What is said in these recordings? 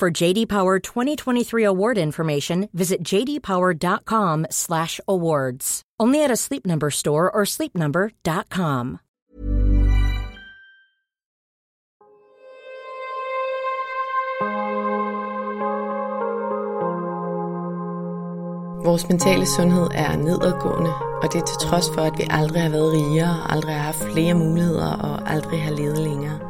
For JD Power 2023 award information, visit jdpower.com/awards. Only at a Sleep Number store or sleepnumber.com. Vores mentale sundhed er nedadgående, og det er til trods for, at vi aldrig har været rigere, aldrig har haft flere muligheder og aldrig har levet længere.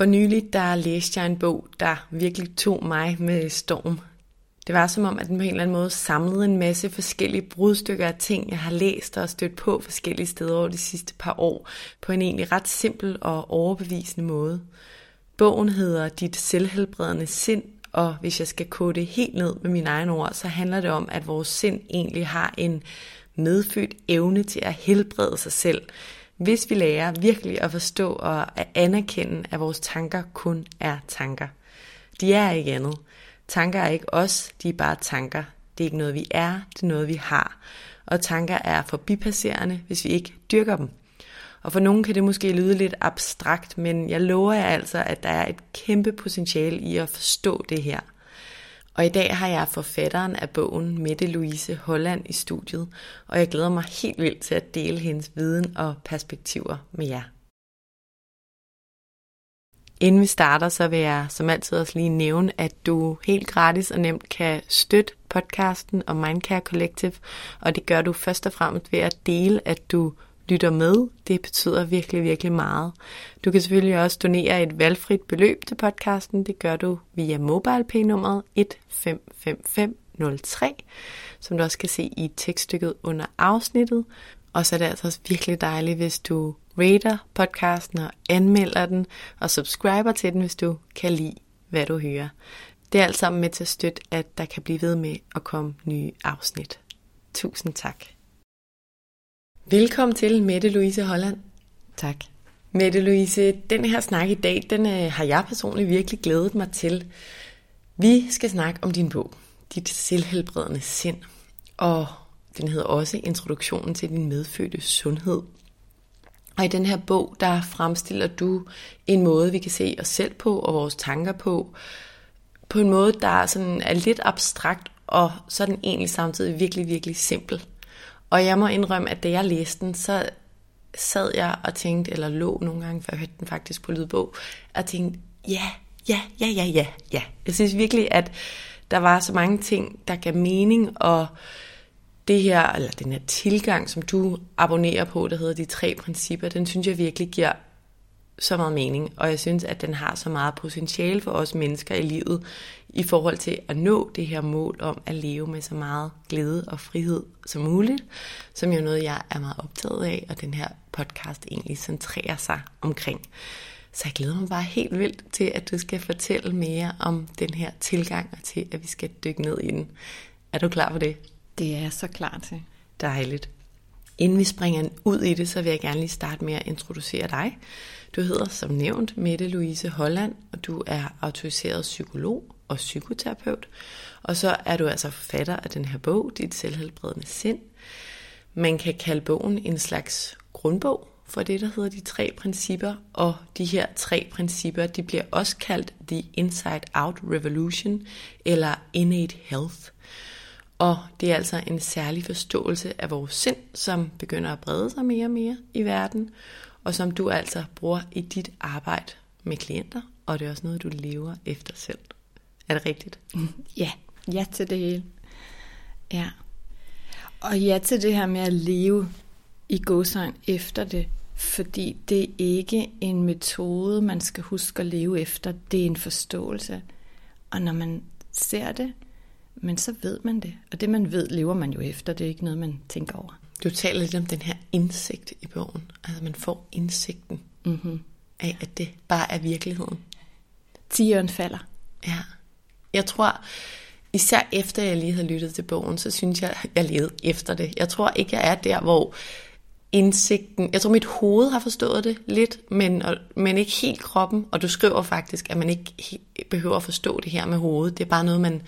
For nylig der læste jeg en bog, der virkelig tog mig med storm. Det var som om, at den på en eller anden måde samlede en masse forskellige brudstykker af ting, jeg har læst og stødt på forskellige steder over de sidste par år, på en egentlig ret simpel og overbevisende måde. Bogen hedder Dit selvhelbredende sind, og hvis jeg skal kode det helt ned med mine egne ord, så handler det om, at vores sind egentlig har en medfødt evne til at helbrede sig selv, hvis vi lærer virkelig at forstå og at anerkende, at vores tanker kun er tanker. De er ikke andet. Tanker er ikke os, de er bare tanker. Det er ikke noget, vi er, det er noget, vi har. Og tanker er forbipasserende, hvis vi ikke dyrker dem. Og for nogen kan det måske lyde lidt abstrakt, men jeg lover jer altså, at der er et kæmpe potentiale i at forstå det her. Og i dag har jeg forfatteren af bogen, Mette Louise Holland, i studiet, og jeg glæder mig helt vildt til at dele hendes viden og perspektiver med jer. Inden vi starter, så vil jeg som altid også lige nævne, at du helt gratis og nemt kan støtte podcasten og Mindcare Collective, og det gør du først og fremmest ved at dele, at du lytter med. Det betyder virkelig, virkelig meget. Du kan selvfølgelig også donere et valgfrit beløb til podcasten. Det gør du via MobilePay-nummeret 155503, som du også kan se i tekststykket under afsnittet. Og så er det altså virkelig dejligt, hvis du rater podcasten og anmelder den, og subscriber til den, hvis du kan lide, hvad du hører. Det er alt sammen med til at støtte, at der kan blive ved med at komme nye afsnit. Tusind tak. Velkommen til Mette Louise Holland. Tak. Mette Louise, den her snak i dag, den øh, har jeg personligt virkelig glædet mig til. Vi skal snakke om din bog, Dit selvhelbredende sind. Og den hedder også Introduktionen til din medfødte sundhed. Og i den her bog, der fremstiller du en måde, vi kan se os selv på og vores tanker på, på en måde, der sådan er lidt abstrakt, og så den egentlig samtidig virkelig, virkelig simpel. Og jeg må indrømme, at da jeg læste den, så sad jeg og tænkte, eller lå nogle gange, før jeg hørte den faktisk på lydbog, og tænkte, ja, ja, ja, ja, ja, ja. Jeg synes virkelig, at der var så mange ting, der gav mening, og det her, eller den her tilgang, som du abonnerer på, der hedder de tre principper, den synes jeg virkelig giver så meget mening, og jeg synes, at den har så meget potentiale for os mennesker i livet, i forhold til at nå det her mål om at leve med så meget glæde og frihed som muligt, som jo noget, jeg er meget optaget af, og den her podcast egentlig centrerer sig omkring. Så jeg glæder mig bare helt vildt til, at du skal fortælle mere om den her tilgang, og til, at vi skal dykke ned i den. Er du klar for det? Det er så klar til. Dejligt. Inden vi springer ud i det, så vil jeg gerne lige starte med at introducere dig. Du hedder som nævnt Mette Louise Holland, og du er autoriseret psykolog og psykoterapeut. Og så er du altså forfatter af den her bog, Dit selvhelbredende sind. Man kan kalde bogen en slags grundbog for det, der hedder de tre principper, og de her tre principper, de bliver også kaldt The Inside Out Revolution, eller Innate Health. Og det er altså en særlig forståelse af vores sind, som begynder at brede sig mere og mere i verden, og som du altså bruger i dit arbejde med klienter, og det er også noget, du lever efter selv. Er det rigtigt? Ja, ja til det hele. Ja. Og ja til det her med at leve i godsøjn efter det, fordi det er ikke en metode, man skal huske at leve efter, det er en forståelse. Og når man ser det, men så ved man det. Og det man ved, lever man jo efter, det er ikke noget, man tænker over. Du taler lidt om den her indsigt i bogen. Altså man får indsigten mm-hmm. af, at det bare er virkeligheden. Tigeren falder. Ja. Jeg tror, især efter jeg lige havde lyttet til bogen, så synes jeg, jeg levede efter det. Jeg tror ikke, jeg er der, hvor indsigten, jeg tror mit hoved har forstået det lidt, men, men ikke helt kroppen, og du skriver faktisk, at man ikke behøver at forstå det her med hovedet. Det er bare noget, man,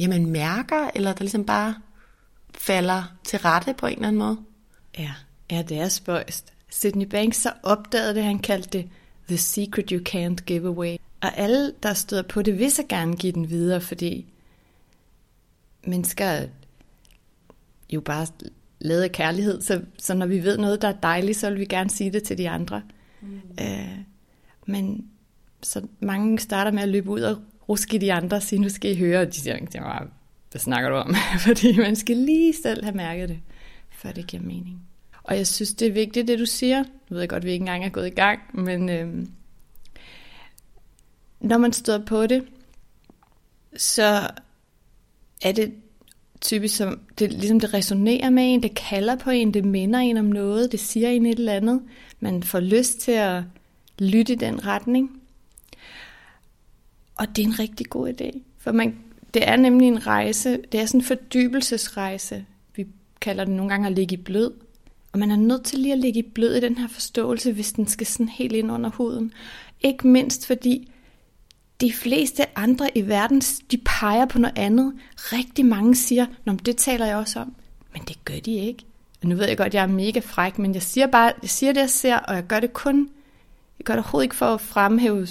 ja, man mærker, eller der ligesom bare falder til rette på en eller anden måde. Ja, ja det er spøjst. Sydney Banks så opdagede det, han kaldte det The Secret You Can't Give Away. Og alle, der støder på det, vil så gerne give den videre, fordi mennesker jo bare lavet af kærlighed, så, så når vi ved noget, der er dejligt, så vil vi gerne sige det til de andre. Mm. Øh, men så mange starter med at løbe ud og ruske de andre sige, nu skal I høre, og de siger, hvad snakker du om? Fordi man skal lige selv have mærket det, før det giver mening. Og jeg synes, det er vigtigt, det du siger. Nu ved jeg godt, at vi ikke engang er gået i gang, men øh, når man støder på det, så er det typisk som, det, ligesom det resonerer med en, det kalder på en, det minder en om noget, det siger en et eller andet. Man får lyst til at lytte i den retning. Og det er en rigtig god idé, for man, det er nemlig en rejse, det er sådan en fordybelsesrejse. Vi kalder den nogle gange at ligge i blød. Og man er nødt til lige at ligge i blød i den her forståelse, hvis den skal sådan helt ind under huden. Ikke mindst fordi de fleste andre i verden, de peger på noget andet. Rigtig mange siger, Nå, det taler jeg også om. Men det gør de ikke. Og nu ved jeg godt, at jeg er mega fræk, men jeg siger bare, jeg siger det, jeg ser, og jeg gør det kun, jeg gør det overhovedet ikke for at fremhæve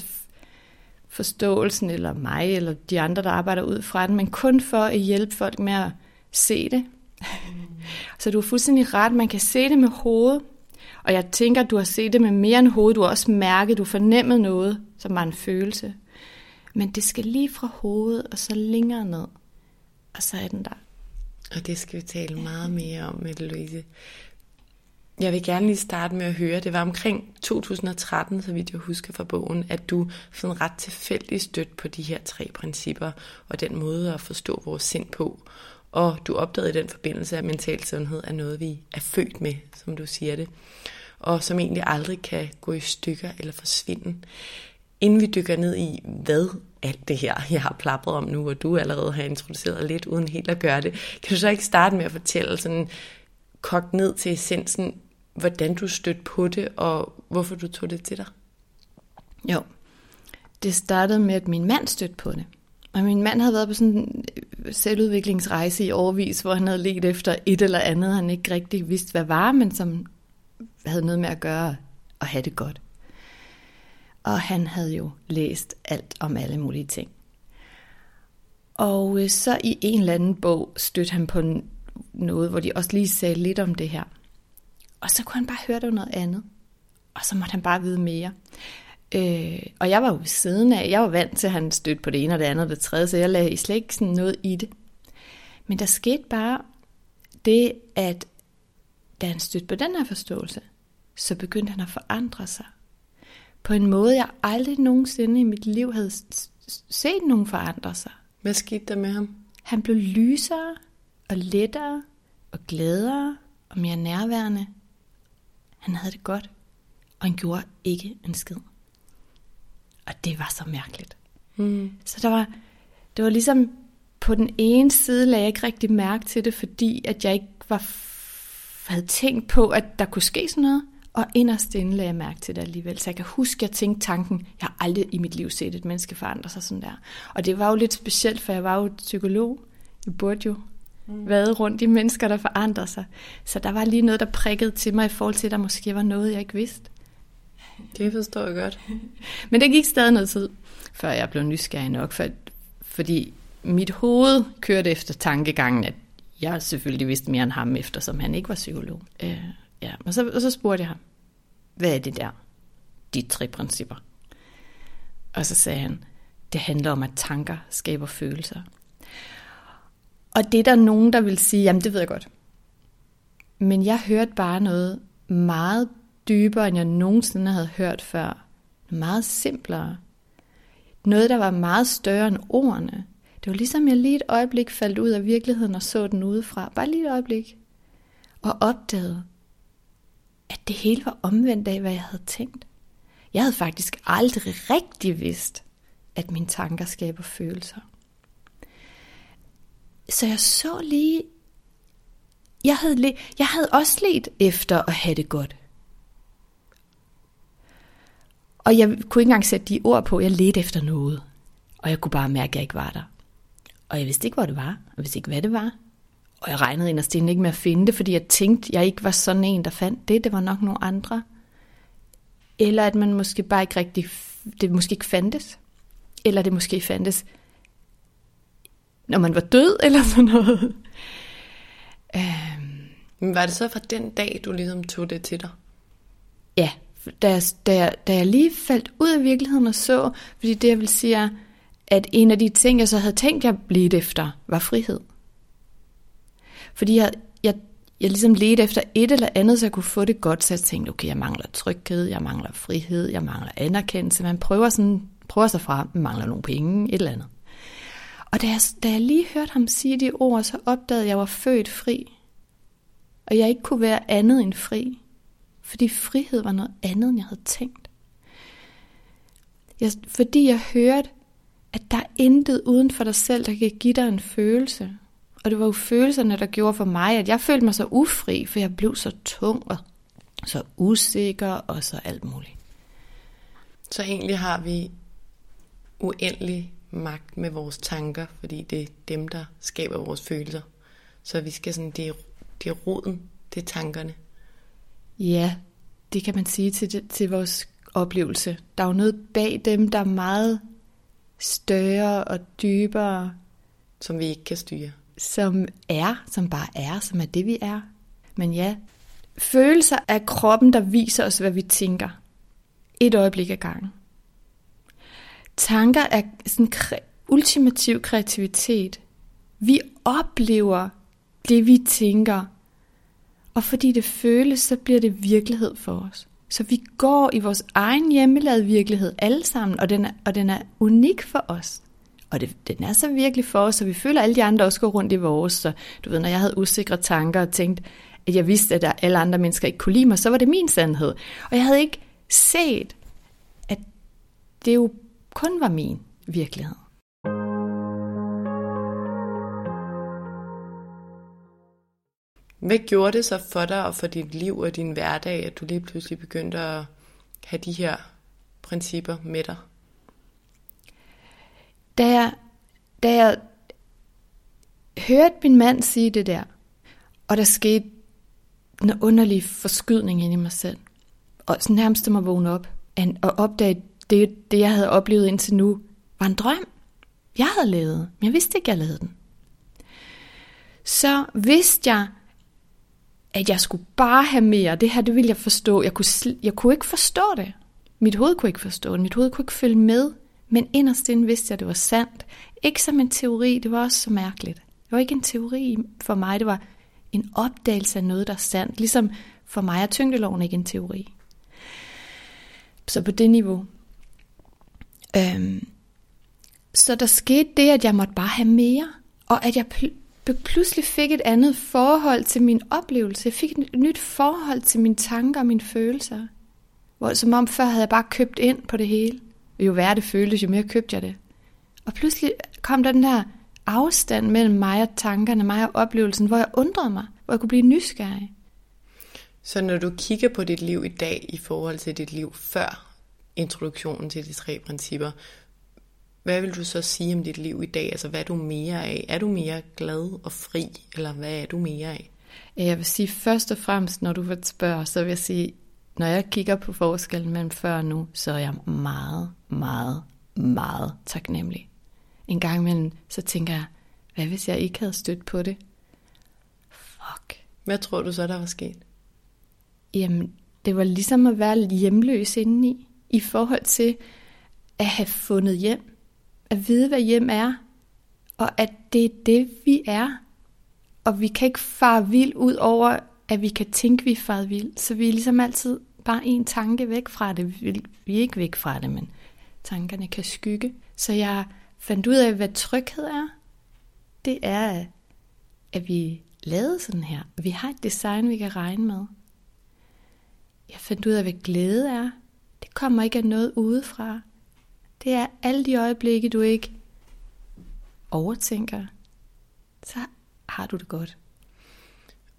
forståelsen, eller mig, eller de andre, der arbejder ud fra den, men kun for at hjælpe folk med at se det. Mm. Så du er fuldstændig ret, man kan se det med hovedet, og jeg tænker, at du har set det med mere end hovedet, du har også mærket, du har fornemmet noget, som var en følelse. Men det skal lige fra hovedet og så længere ned. Og så er den der. Og det skal vi tale meget mere om, med Louise. Jeg vil gerne lige starte med at høre, det var omkring 2013, så vidt jeg husker fra bogen, at du sådan ret tilfældigt stødt på de her tre principper, og den måde at forstå vores sind på. Og du opdagede i den forbindelse, at mental sundhed er noget, vi er født med, som du siger det, og som egentlig aldrig kan gå i stykker eller forsvinde. Inden vi dykker ned i, hvad alt det her, jeg har plapret om nu, og du allerede har introduceret lidt, uden helt at gøre det, kan du så ikke starte med at fortælle sådan kogt ned til essensen, hvordan du stødte på det, og hvorfor du tog det til dig? Jo, det startede med, at min mand stødte på det. Og min mand havde været på sådan en selvudviklingsrejse i årvis, hvor han havde let efter et eller andet, han ikke rigtig vidste, hvad var, men som havde noget med at gøre og have det godt. Og han havde jo læst alt om alle mulige ting. Og øh, så i en eller anden bog stødte han på noget, hvor de også lige sagde lidt om det her. Og så kunne han bare høre det noget andet. Og så måtte han bare vide mere. Øh, og jeg var jo siden af, jeg var vant til, at han stødte på det ene og det andet og det tredje, så jeg lagde slet ikke sådan noget i det. Men der skete bare det, at da han stødte på den her forståelse, så begyndte han at forandre sig på en måde, jeg aldrig nogensinde i mit liv havde set nogen forandre sig. Hvad skete der med ham? Han blev lysere og lettere og gladere og mere nærværende. Han havde det godt, og han gjorde ikke en skid. Og det var så mærkeligt. Mm. Så der var, det var ligesom, på den ene side lagde jeg ikke rigtig mærke til det, fordi at jeg ikke var, havde tænkt på, at der kunne ske sådan noget. Og inderst inde lagde jeg mærke til det alligevel. Så jeg kan huske, at jeg tænkte tanken, jeg har aldrig i mit liv set et menneske forandre sig sådan der. Og det var jo lidt specielt, for jeg var jo psykolog. Jeg burde jo mm. været rundt i mennesker, der forandrer sig. Så der var lige noget, der prikkede til mig i forhold til, at der måske var noget, jeg ikke vidste. Det forstår jeg godt. Men det gik stadig noget tid, før jeg blev nysgerrig nok, for, fordi mit hoved kørte efter tankegangen, at jeg selvfølgelig vidste mere end ham, eftersom han ikke var psykolog. Øh, ja. og, så, og så spurgte jeg ham, hvad er det der? De tre principper. Og så sagde han, det handler om, at tanker skaber følelser. Og det er der nogen, der vil sige, jamen det ved jeg godt. Men jeg hørte bare noget meget dybere, end jeg nogensinde havde hørt før. Meget simplere. Noget, der var meget større end ordene. Det var ligesom, jeg lige et øjeblik faldt ud af virkeligheden og så den udefra. Bare lige et øjeblik. Og opdagede, at det hele var omvendt af, hvad jeg havde tænkt. Jeg havde faktisk aldrig rigtig vidst, at mine tanker skaber følelser. Så jeg så lige, jeg havde, le, jeg havde også let efter at have det godt. Og jeg kunne ikke engang sætte de ord på, jeg ledte efter noget. Og jeg kunne bare mærke, at jeg ikke var der. Og jeg vidste ikke, hvor det var, og jeg vidste ikke, hvad det var. Og jeg regnede inderst ikke med at finde det, fordi jeg tænkte, jeg ikke var sådan en, der fandt det. Det var nok nogle andre. Eller at man måske bare ikke rigtig, det måske ikke fandtes. Eller det måske fandtes, når man var død, eller sådan noget. Øhm. Men var det så fra den dag, du ligesom tog det til dig? Ja, da jeg, da, jeg, da jeg lige faldt ud af virkeligheden og så, fordi det jeg vil sige er, at en af de ting, jeg så havde tænkt, jeg blev efter, var frihed. Fordi jeg, jeg, jeg ligesom ledte efter et eller andet, så jeg kunne få det godt, så jeg tænkte, okay, jeg mangler tryghed, jeg mangler frihed, jeg mangler anerkendelse. Man prøver, sådan, prøver sig fra, man mangler nogle penge, et eller andet. Og da jeg, da jeg lige hørte ham sige de ord, så opdagede jeg, at jeg var født fri. Og jeg ikke kunne være andet end fri. Fordi frihed var noget andet, end jeg havde tænkt. Jeg, fordi jeg hørte, at der er intet uden for dig selv, der kan give dig en følelse. Og det var jo følelserne, der gjorde for mig, at jeg følte mig så ufri, for jeg blev så tung og så usikker og så alt muligt. Så egentlig har vi uendelig magt med vores tanker, fordi det er dem, der skaber vores følelser. Så vi skal sådan, det er, det er roden, det er tankerne. Ja, det kan man sige til, til vores oplevelse. Der er jo noget bag dem, der er meget større og dybere. Som vi ikke kan styre. Som er, som bare er, som er det vi er. Men ja, følelser er kroppen, der viser os, hvad vi tænker. Et øjeblik ad gangen. Tanker er sådan ultimativ kreativitet. Vi oplever det, vi tænker. Og fordi det føles, så bliver det virkelighed for os. Så vi går i vores egen hjemmelavede virkelighed alle sammen, og den er, og den er unik for os. Og det, den er så virkelig for os, så vi føler, at alle de andre også går rundt i vores. Så du ved, når jeg havde usikre tanker og tænkte, at jeg vidste, at alle andre mennesker ikke kunne lide mig, så var det min sandhed. Og jeg havde ikke set, at det jo kun var min virkelighed. Hvad gjorde det så for dig og for dit liv og din hverdag, at du lige pludselig begyndte at have de her principper med dig? Da jeg, da jeg hørte min mand sige det der, og der skete en underlig forskydning ind i mig selv, og så nærmest mig vågne op og opdage, det, det jeg havde oplevet indtil nu, var en drøm. Jeg havde lavet, men jeg vidste ikke, jeg lavede den. Så vidste jeg, at jeg skulle bare have mere. Det her, det ville jeg forstå. Jeg kunne, jeg kunne ikke forstå det. Mit hoved kunne ikke forstå det. Mit hoved kunne ikke følge med. Men inderst inde vidste jeg, at det var sandt. Ikke som en teori, det var også så mærkeligt. Det var ikke en teori for mig, det var en opdagelse af noget, der er sandt. Ligesom for mig er tyngdeloven ikke en teori. Så på det niveau. Øhm, så der skete det, at jeg måtte bare have mere. Og at jeg pludselig fik et andet forhold til min oplevelse. Jeg fik et nyt forhold til mine tanker og mine følelser. Hvor, som om før havde jeg bare købt ind på det hele. Og Jo værre det føltes, jo mere købte jeg det. Og pludselig kom der den der afstand mellem mig og tankerne, mig og oplevelsen, hvor jeg undrede mig, hvor jeg kunne blive nysgerrig. Så når du kigger på dit liv i dag i forhold til dit liv før introduktionen til de tre principper, hvad vil du så sige om dit liv i dag? Altså hvad er du mere af? Er du mere glad og fri, eller hvad er du mere af? Jeg vil sige først og fremmest, når du vil spørge, så vil jeg sige, når jeg kigger på forskellen mellem før og nu, så er jeg meget, meget, meget taknemmelig. En gang imellem, så tænker jeg, hvad hvis jeg ikke havde stødt på det? Fuck. Hvad tror du så, der var sket? Jamen, det var ligesom at være hjemløs indeni, i forhold til at have fundet hjem, at vide, hvad hjem er, og at det er det, vi er. Og vi kan ikke fare vild ud over, at vi kan tænke, vi er faret vild. Så vi er ligesom altid bare en tanke væk fra det. Vi er ikke væk fra det, men tankerne kan skygge. Så jeg fandt ud af, hvad tryghed er. Det er, at vi lavet sådan her. Vi har et design, vi kan regne med. Jeg fandt ud af, hvad glæde er. Det kommer ikke af noget udefra. Det er alle de øjeblikke, du ikke overtænker. Så har du det godt.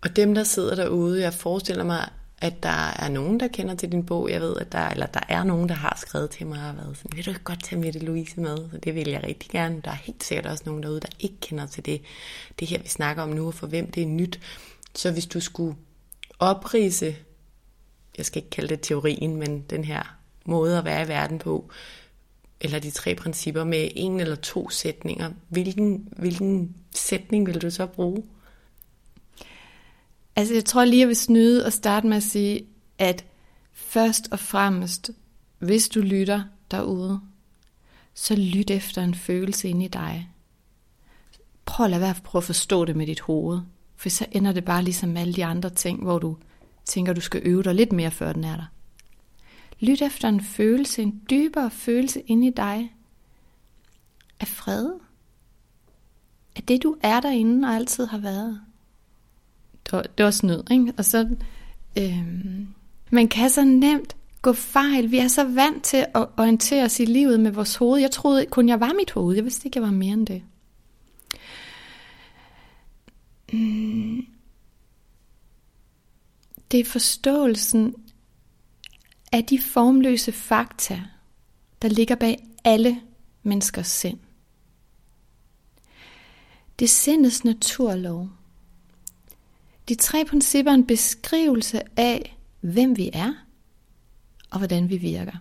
Og dem, der sidder derude, jeg forestiller mig, at der er nogen, der kender til din bog. Jeg ved, at der, eller der er nogen, der har skrevet til mig og været sådan, vil du ikke godt tage Mette Louise med? Så det vil jeg rigtig gerne. Der er helt sikkert også nogen derude, der ikke kender til det, det her, vi snakker om nu, og for hvem det er nyt. Så hvis du skulle oprise, jeg skal ikke kalde det teorien, men den her måde at være i verden på, eller de tre principper med en eller to sætninger, hvilken, hvilken sætning vil du så bruge? Altså jeg tror lige, jeg vil snyde og starte med at sige, at først og fremmest, hvis du lytter derude, så lyt efter en følelse inde i dig. Prøv at lade være at prøve at forstå det med dit hoved, for så ender det bare ligesom alle de andre ting, hvor du tænker, du skal øve dig lidt mere, før den er der. Lyt efter en følelse, en dybere følelse inde i dig af fred. Af det, du er derinde og altid har været. Det var, det var snyd, ikke? Og så, øhm, man kan så nemt gå fejl. Vi er så vant til at orientere os i livet med vores hoved. Jeg troede kun, jeg var mit hoved. Jeg vidste ikke, jeg var mere end det. Mm. Det er forståelsen af de formløse fakta, der ligger bag alle menneskers sind. Det er sindets naturlov. De tre principper er en beskrivelse af, hvem vi er og hvordan vi virker.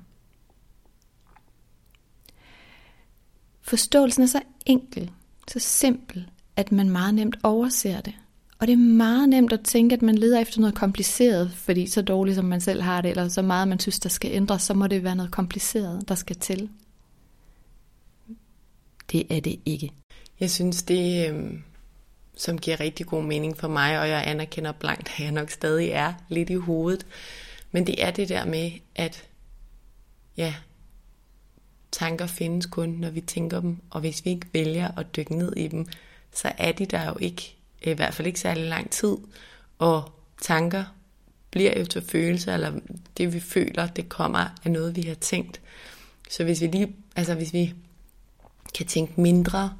Forståelsen er så enkel, så simpel, at man meget nemt overser det. Og det er meget nemt at tænke, at man leder efter noget kompliceret, fordi så dårligt som man selv har det, eller så meget man synes, der skal ændres, så må det være noget kompliceret, der skal til. Det er det ikke. Jeg synes, det øh, som giver rigtig god mening for mig, og jeg anerkender blankt, at jeg nok stadig er lidt i hovedet. Men det er det der med, at ja, tanker findes kun, når vi tænker dem, og hvis vi ikke vælger at dykke ned i dem, så er de der jo ikke i hvert fald ikke særlig lang tid, og tanker bliver jo til følelser, eller det vi føler, det kommer af noget, vi har tænkt. Så hvis vi lige, altså hvis vi kan tænke mindre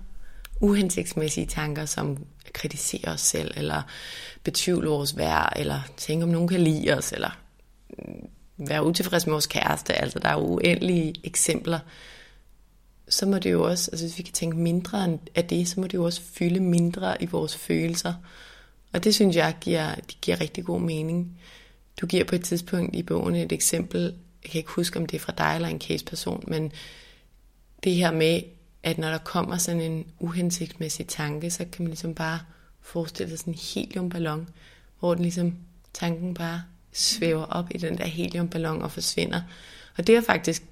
uhensigtsmæssige tanker, som kritiserer os selv, eller betvivler vores værd, eller tænke om nogen kan lide os, eller mm, være utilfreds med vores kæreste, altså der er uendelige eksempler, så må det jo også, altså hvis vi kan tænke mindre af det, så må det jo også fylde mindre i vores følelser. Og det synes jeg giver, det giver rigtig god mening. Du giver på et tidspunkt i bogen et eksempel, jeg kan ikke huske, om det er fra dig eller en caseperson, men det her med, at når der kommer sådan en uhensigtsmæssig tanke, så kan man ligesom bare forestille sig sådan en heliumballon, hvor den ligesom, tanken bare svæver op i den der heliumballon og forsvinder. Og det er faktisk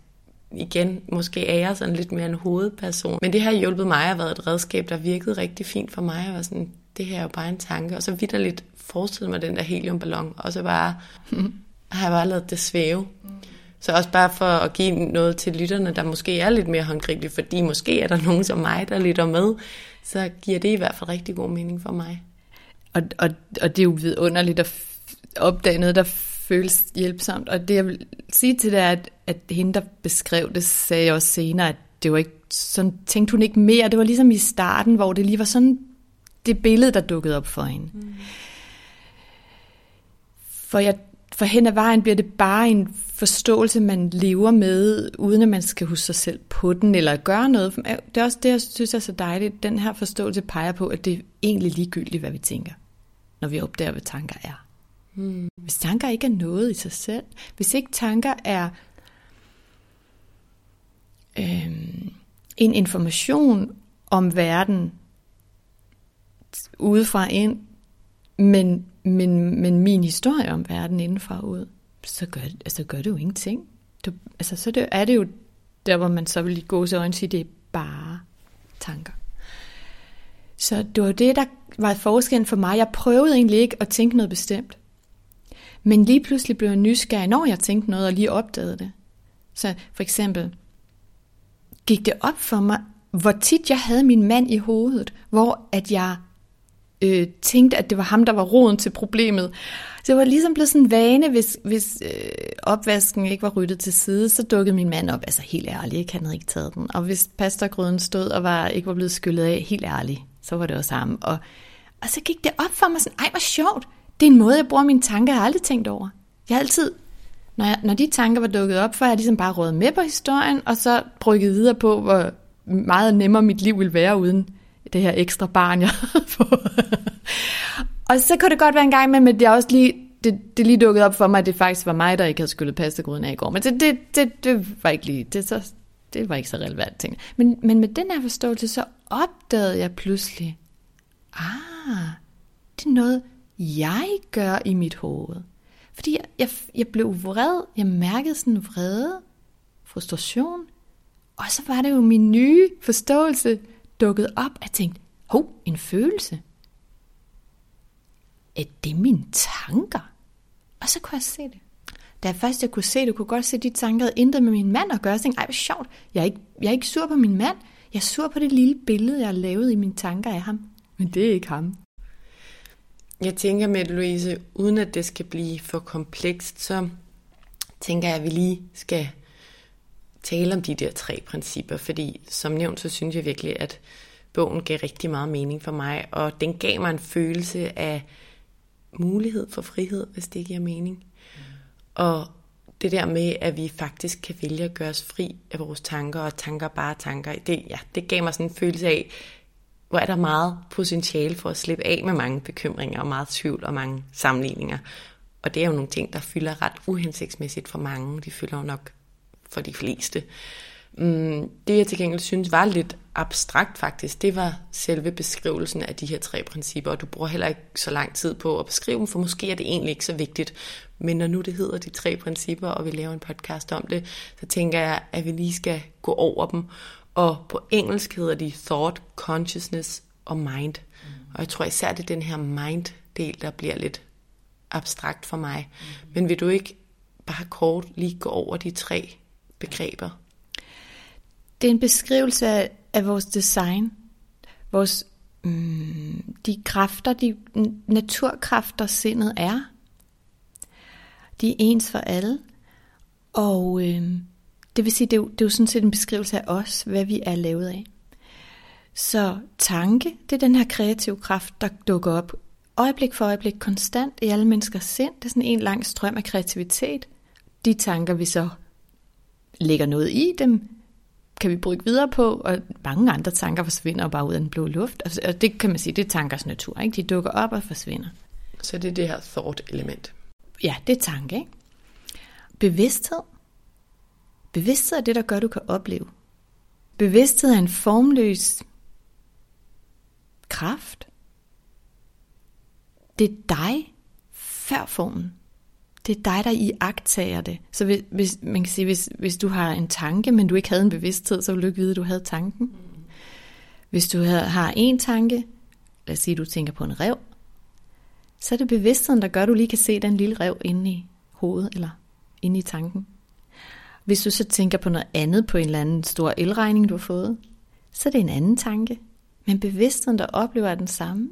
igen, måske er jeg sådan lidt mere en hovedperson. Men det har hjulpet mig at været et redskab, der virkede rigtig fint for mig. Jeg var sådan, det her er jo bare en tanke. Og så vidderligt forestillede mig den der heliumballon, og så bare har jeg bare lavet det svæve. Så også bare for at give noget til lytterne, der måske er lidt mere håndgribeligt, fordi måske er der nogen som mig, der lytter med, så giver det i hvert fald rigtig god mening for mig. Og, og, og det er jo vidunderligt at opdage noget, der føles hjælpsomt. Og det jeg vil sige til det er, at, at hende, der beskrev det, sagde også senere, at det var ikke, sådan tænkte hun ikke mere. Det var ligesom i starten, hvor det lige var sådan det billede, der dukkede op for hende. Mm. For jeg, for hen ad vejen bliver det bare en forståelse, man lever med, uden at man skal huske sig selv på den, eller gøre noget. Det er også det, jeg synes er så dejligt. Den her forståelse peger på, at det er egentlig ligegyldigt, hvad vi tænker, når vi opdager, hvad tanker er. Hmm. Hvis tanker ikke er noget i sig selv, hvis ikke tanker er øh, en information om verden udefra ind, men, men, men min historie om verden indenfra ud, så gør, altså gør det jo ingenting. Du, altså, så det, er det jo der, hvor man så vil gå til øjne sige, det er bare tanker. Så det var det, der var forskellen for mig. Jeg prøvede egentlig ikke at tænke noget bestemt. Men lige pludselig blev jeg nysgerrig, når jeg tænkte noget, og lige opdagede det. Så for eksempel gik det op for mig, hvor tit jeg havde min mand i hovedet, hvor at jeg øh, tænkte, at det var ham, der var roden til problemet. Så det var ligesom blevet sådan en vane, hvis, hvis øh, opvasken ikke var ryddet til side, så dukkede min mand op. Altså helt ærligt, ikke? han havde ikke taget den. Og hvis pastagrøden stod og var, ikke var blevet skyllet af, helt ærligt, så var det også ham. Og, og så gik det op for mig sådan, ej hvor sjovt, det er en måde, jeg bruger mine tanker, jeg har aldrig tænkt over. Jeg har altid, når, jeg, når de tanker var dukket op, så har jeg ligesom bare rådet med på historien, og så brygget videre på, hvor meget nemmere mit liv ville være uden det her ekstra barn, jeg havde fået. og så kunne det godt være en gang med, men det er også lige, det, det lige dukket op for mig, at det faktisk var mig, der ikke havde skyllet pastagryden af i går. Men det, det, det, det var ikke lige, det, så, det var ikke så relevant ting. Men, men med den her forståelse, så opdagede jeg pludselig, ah, det er noget, jeg gør i mit hoved. Fordi jeg, jeg, jeg blev vred, jeg mærkede sådan vrede, frustration, og så var det jo min nye forståelse dukket op, at jeg tænkte, hov, en følelse. Er det mine tanker? Og så kunne jeg se det. Da jeg først jeg kunne se det, kunne godt se, at de tanker havde intet med min mand at gøre. Så tænkte, ej, hvor sjovt. Jeg er, ikke, jeg er ikke sur på min mand. Jeg er sur på det lille billede, jeg har lavet i mine tanker af ham. Men det er ikke ham. Jeg tænker med Louise, uden at det skal blive for komplekst, så tænker jeg, at vi lige skal tale om de der tre principper, fordi som nævnt, så synes jeg virkelig, at bogen gav rigtig meget mening for mig, og den gav mig en følelse af mulighed for frihed, hvis det giver mening. Mm. Og det der med, at vi faktisk kan vælge at gøre os fri af vores tanker, og tanker bare tanker, det, ja, det gav mig sådan en følelse af, hvor er der meget potentiale for at slippe af med mange bekymringer, og meget tvivl og mange sammenligninger. Og det er jo nogle ting, der fylder ret uhensigtsmæssigt for mange. De fylder jo nok for de fleste. Mm, det jeg til gengæld synes var lidt abstrakt faktisk, det var selve beskrivelsen af de her tre principper, og du bruger heller ikke så lang tid på at beskrive dem, for måske er det egentlig ikke så vigtigt. Men når nu det hedder de tre principper, og vi laver en podcast om det, så tænker jeg, at vi lige skal gå over dem. Og på engelsk hedder de thought, consciousness og mind. Mm. Og jeg tror især, det er den her mind-del, der bliver lidt abstrakt for mig. Mm. Men vil du ikke bare kort lige gå over de tre begreber? Det er en beskrivelse af, af vores design. Vores, mm, de kræfter, de naturkræfter, sindet er. De er ens for alle. Og øh, det vil sige, det er, jo, det er jo sådan set en beskrivelse af os, hvad vi er lavet af. Så tanke, det er den her kreative kraft, der dukker op øjeblik for øjeblik konstant i alle menneskers sind. Det er sådan en lang strøm af kreativitet. De tanker, vi så lægger noget i dem, kan vi bruge videre på, og mange andre tanker forsvinder bare ud af den blå luft. Og det kan man sige, det er tankers natur. Ikke? De dukker op og forsvinder. Så det er det her thought-element. Ja, det er tanke. Ikke? Bevidsthed. Bevidsthed er det, der gør, du kan opleve. Bevidsthed er en formløs kraft. Det er dig før formen det er dig, der i det. Så hvis, hvis, man kan sige, hvis, hvis du har en tanke, men du ikke havde en bevidsthed, så ville du ikke vide, at du havde tanken. Hvis du har en tanke, lad os sige, at du tænker på en rev, så er det bevidstheden, der gør, at du lige kan se den lille rev inde i hovedet, eller inde i tanken. Hvis du så tænker på noget andet, på en eller anden stor elregning, du har fået, så er det en anden tanke. Men bevidstheden, der oplever, er den samme.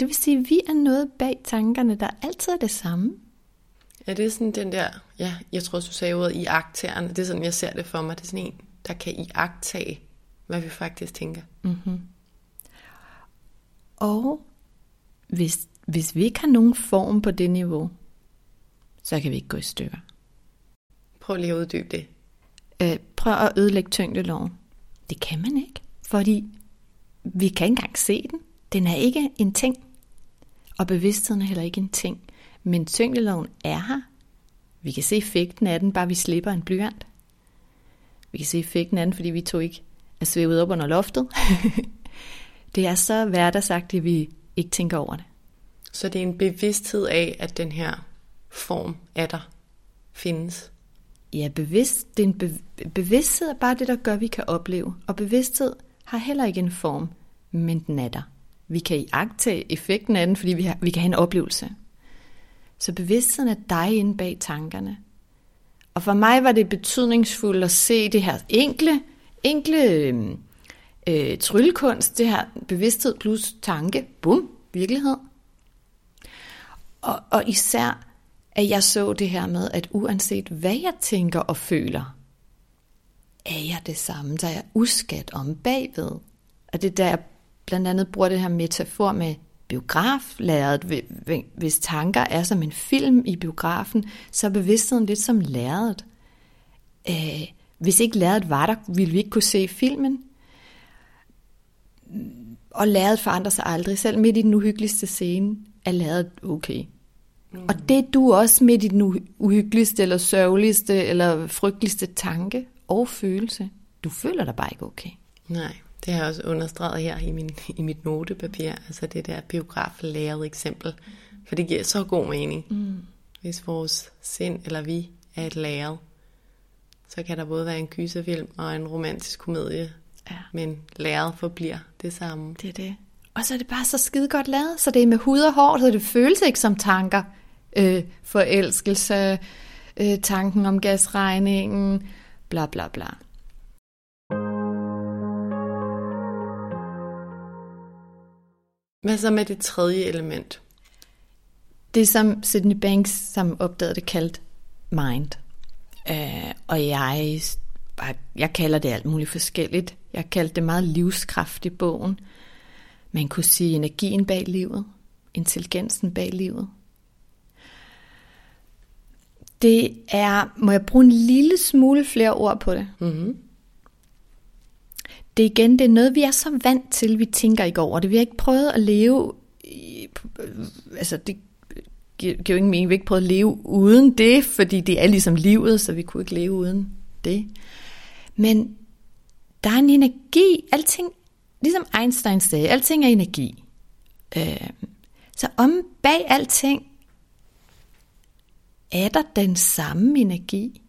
Det vil sige, at vi er noget bag tankerne, der altid er det samme. Er det sådan den der, ja, jeg tror, du sagde ordet i akteren, det er sådan, jeg ser det for mig, det er sådan en, der kan i agtage, hvad vi faktisk tænker. Mm-hmm. Og hvis, hvis vi ikke har nogen form på det niveau, så kan vi ikke gå i stykker. Prøv lige at uddybe det. Øh, prøv at ødelægge tyngdeloven. Det kan man ikke, fordi vi kan ikke engang se den. Den er ikke en ting, og bevidstheden er heller ikke en ting. Men tyngdeloven er her. Vi kan se effekten af den, bare vi slipper en blyant. Vi kan se effekten af den, fordi vi tog ikke er svævet op under loftet. det er så hverdagssagtigt, at vi ikke tænker over det. Så det er en bevidsthed af, at den her form er der, findes. Ja, bevidst, det er en be- bevidsthed er bare det, der gør, at vi kan opleve. Og bevidsthed har heller ikke en form, men den er der. Vi kan iagtage effekten af den, fordi vi, har, vi kan have en oplevelse. Så bevidstheden er dig inde bag tankerne. Og for mig var det betydningsfuldt at se det her enkle, enkle øh, øh tryllekunst, det her bevidsthed plus tanke, bum, virkelighed. Og, og især, at jeg så det her med, at uanset hvad jeg tænker og føler, er jeg det samme, der er uskat om bagved. Og det er der, jeg blandt andet bruger det her metafor med biograflæret. Hvis tanker er som en film i biografen, så er bevidstheden lidt som læret. Øh, hvis ikke læret var der, ville vi ikke kunne se filmen. Og læret forandrer sig aldrig. Selv midt i den uhyggeligste scene er læret okay. Mm. Og det er du også midt i den uhyggeligste, eller sørgeligste, eller frygteligste tanke og følelse. Du føler dig bare ikke okay. Nej, det har jeg også understreget her i, min, i mit notepapir. Altså det der biograflæret eksempel. For det giver så god mening. Mm. Hvis vores sind eller vi er et læret, så kan der både være en gyserfilm og en romantisk komedie. Ja. Men læret forbliver det samme. Det er det. Og så er det bare så skide godt lavet, så det er med hud og hår, så det føles ikke som tanker. Øh, forelskelse, øh, tanken om gasregningen, bla bla bla. Hvad så med det tredje element? Det som Sydney Banks, som opdagede det, kaldt mind. Øh, og jeg, jeg kalder det alt muligt forskelligt. Jeg kaldte det meget livskraft i bogen. Man kunne sige energien bag livet, intelligensen bag livet. Det er, må jeg bruge en lille smule flere ord på det? Mm-hmm. Det er igen, det er noget, vi er så vant til, vi tænker ikke over det. Vi har ikke prøvet at leve, i, altså det giver jo ingen mening, vi har ikke prøvet at leve uden det, fordi det er ligesom livet, så vi kunne ikke leve uden det. Men der er en energi, alting, ligesom Einstein sagde, alting er energi. Øh, så om bag alting er der den samme energi.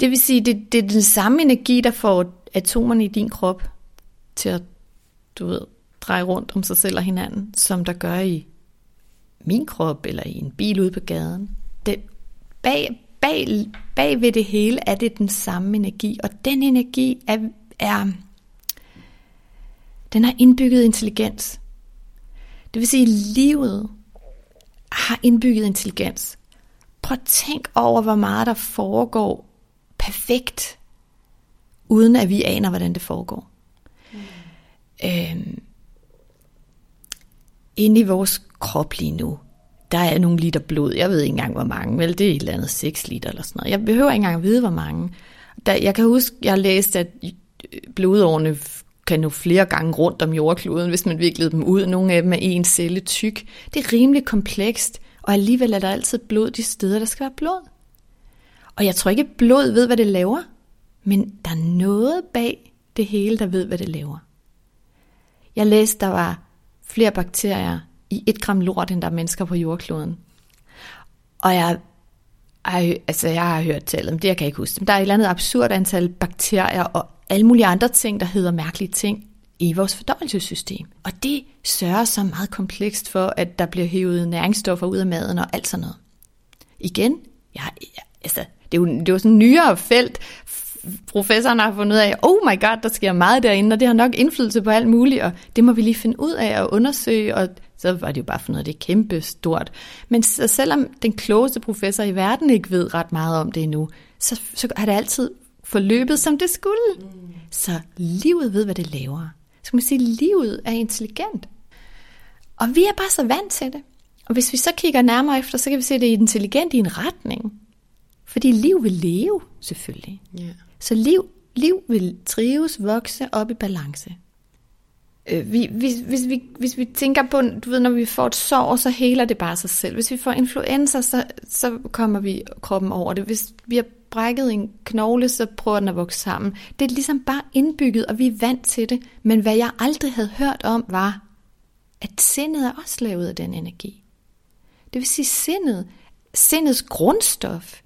Det vil sige, det, det er den samme energi, der får atomerne i din krop til at, du ved, dreje rundt om sig selv og hinanden, som der gør i min krop eller i en bil ude på gaden. Det, bag, bag, bag ved det hele er det den samme energi, og den energi er, er den har indbygget intelligens. Det vil sige, livet har indbygget intelligens. Prøv at tænk over, hvor meget der foregår perfekt, uden at vi aner, hvordan det foregår. Mm. Øhm, inde i vores krop lige nu, der er nogle liter blod. Jeg ved ikke engang, hvor mange. Vel, det er et eller andet 6 liter eller sådan noget. Jeg behøver ikke engang at vide, hvor mange. Der, jeg kan huske, jeg læste, at øh, blodårene kan nå flere gange rundt om jordkloden, hvis man viklede dem ud. Nogle af dem er en celle tyk. Det er rimelig komplekst, og alligevel er der altid blod de steder, der skal være blod. Og jeg tror ikke, at blod ved, hvad det laver, men der er noget bag det hele, der ved, hvad det laver. Jeg læste, der var flere bakterier i et gram lort, end der er mennesker på jordkloden. Og jeg, jeg, altså jeg har hørt tallet om det, jeg kan ikke huske. Men der er et eller andet absurd antal bakterier og alle mulige andre ting, der hedder mærkelige ting i vores fordøjelsessystem. Og det sørger så meget komplekst for, at der bliver hævet næringsstoffer ud af maden og alt sådan noget. Igen, jeg, jeg, altså, det er jo, det er jo sådan en nyere felt. Professoren har fundet ud af, oh my god, der sker meget derinde, og det har nok indflydelse på alt muligt, og det må vi lige finde ud af og undersøge, og så var det jo bare for noget, det er kæmpe stort. Men så selvom den klogeste professor i verden ikke ved ret meget om det endnu, så, så har det altid forløbet, som det skulle. Mm. Så livet ved, hvad det laver. Så man sige, at livet er intelligent. Og vi er bare så vant til det. Og hvis vi så kigger nærmere efter, så kan vi se, at det er intelligent i en retning. Fordi liv vil leve, selvfølgelig. Ja. Så liv, liv vil trives, vokse op i balance. Øh, vi, hvis, hvis, vi, hvis vi tænker på, du ved, når vi får et sår, så heler det bare sig selv. Hvis vi får influenza, så, så kommer vi kroppen over det. Hvis vi har brækket en knogle, så prøver den at vokse sammen. Det er ligesom bare indbygget, og vi er vant til det. Men hvad jeg aldrig havde hørt om, var, at sindet er også lavet af den energi. Det vil sige, sindet, sindets grundstof,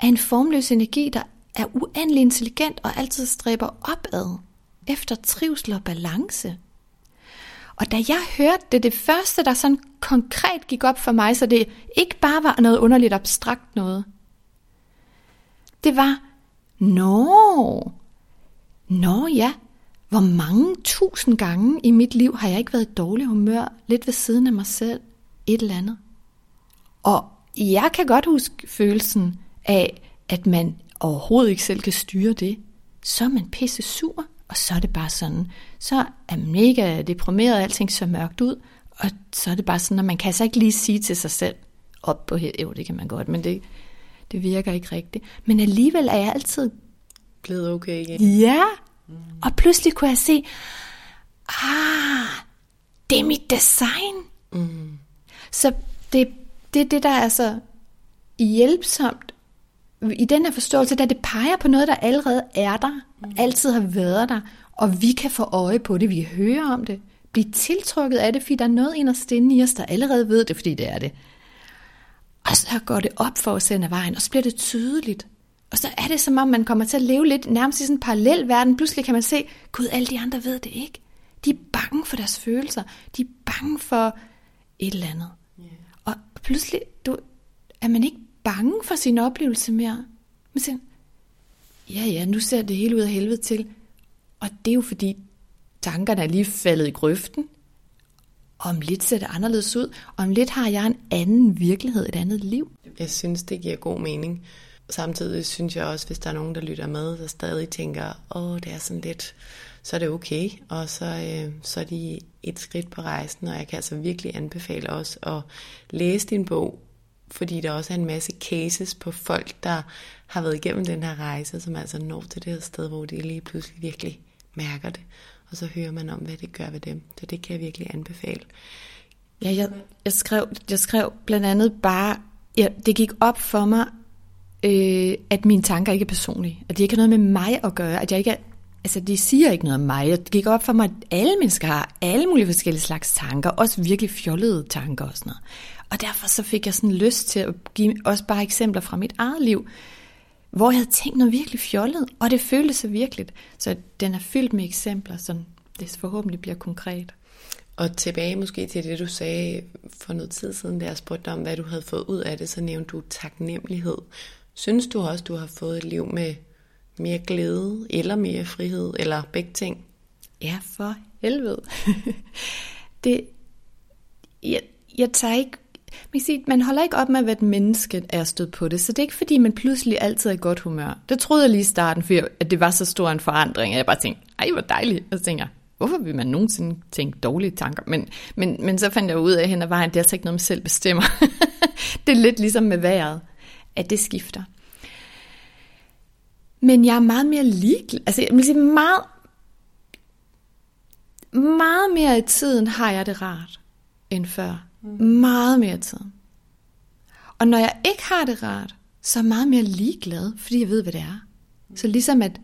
er en formløs energi, der er uendelig intelligent og altid stræber opad efter trivsel og balance. Og da jeg hørte det, det første, der sådan konkret gik op for mig, så det ikke bare var noget underligt abstrakt noget, det var, nå, nå ja, hvor mange tusind gange i mit liv har jeg ikke været i dårlig humør, lidt ved siden af mig selv, et eller andet. Og jeg kan godt huske følelsen af, at man overhovedet ikke selv kan styre det. Så er man pisse sur, og så er det bare sådan, så er man mega deprimeret, og alting ser mørkt ud, og så er det bare sådan, at man kan altså ikke lige sige til sig selv, op på her, jo det kan man godt, men det, det virker ikke rigtigt. Men alligevel er jeg altid Blevet okay igen. Ja, mm. og pludselig kunne jeg se, ah, det er mit design. Mm. Så det, det det, der er så hjælpsomt i den her forståelse, der det peger på noget, der allerede er der, mm. altid har været der, og vi kan få øje på det, vi kan høre om det, blive tiltrukket af det, fordi der er noget inderst inde i os, der allerede ved det, fordi det er det. Og så går det op for os af vejen, og så bliver det tydeligt. Og så er det som om, man kommer til at leve lidt nærmest i sådan en parallel verden. Pludselig kan man se, gud, alle de andre ved det ikke. De er bange for deres følelser. De er bange for et eller andet. Yeah. Og pludselig du, er man ikke bange for sin oplevelse mere. Man siger, ja ja, nu ser det hele ud af helvede til. Og det er jo fordi, tankerne er lige faldet i grøften. Om lidt ser det anderledes ud. Om lidt har jeg en anden virkelighed, et andet liv. Jeg synes, det giver god mening. Samtidig synes jeg også, hvis der er nogen, der lytter med, der stadig tænker, åh, det er sådan lidt, så er det okay. Og så, øh, så er de et skridt på rejsen, og jeg kan altså virkelig anbefale os at læse din bog, fordi der også er en masse cases på folk, der har været igennem den her rejse, som altså når til det her sted, hvor de lige pludselig virkelig mærker det. Og så hører man om, hvad det gør ved dem. Så det kan jeg virkelig anbefale. Ja, jeg, jeg, skrev, jeg skrev blandt andet bare, ja, det gik op for mig, øh, at mine tanker ikke er personlige. At de ikke har noget med mig at gøre. At jeg ikke er, altså, de siger ikke noget om mig. Det gik op for mig, at alle mennesker har alle mulige forskellige slags tanker. Også virkelig fjollede tanker og sådan noget. Og derfor så fik jeg sådan lyst til at give også bare eksempler fra mit eget liv, hvor jeg havde tænkt noget virkelig fjollet, og det føltes så virkeligt. Så den er fyldt med eksempler, så det forhåbentlig bliver konkret. Og tilbage måske til det, du sagde for noget tid siden, da jeg spurgte dig om, hvad du havde fået ud af det, så nævnte du taknemmelighed. Synes du også, du har fået et liv med mere glæde, eller mere frihed, eller begge ting? Ja, for helvede. det, jeg, jeg tager ikke man, kan sige, man holder ikke op med, hvad et menneske er stødt på det, så det er ikke fordi, man pludselig altid er i godt humør. Det troede jeg lige i starten, for at det var så stor en forandring, at jeg bare tænkte, ej, hvor dejligt. Og så tænker jeg, hvorfor vil man nogensinde tænke dårlige tanker? Men, men, men så fandt jeg ud af hen ad vejen, det er altså ikke noget, man selv bestemmer. det er lidt ligesom med vejret, at det skifter. Men jeg er meget mere ligeglad. Altså, jeg vil sige, meget, meget mere i tiden har jeg det rart end før. Mm. Meget mere tid. Og når jeg ikke har det rart, så er jeg meget mere ligeglad, fordi jeg ved, hvad det er. Så ligesom at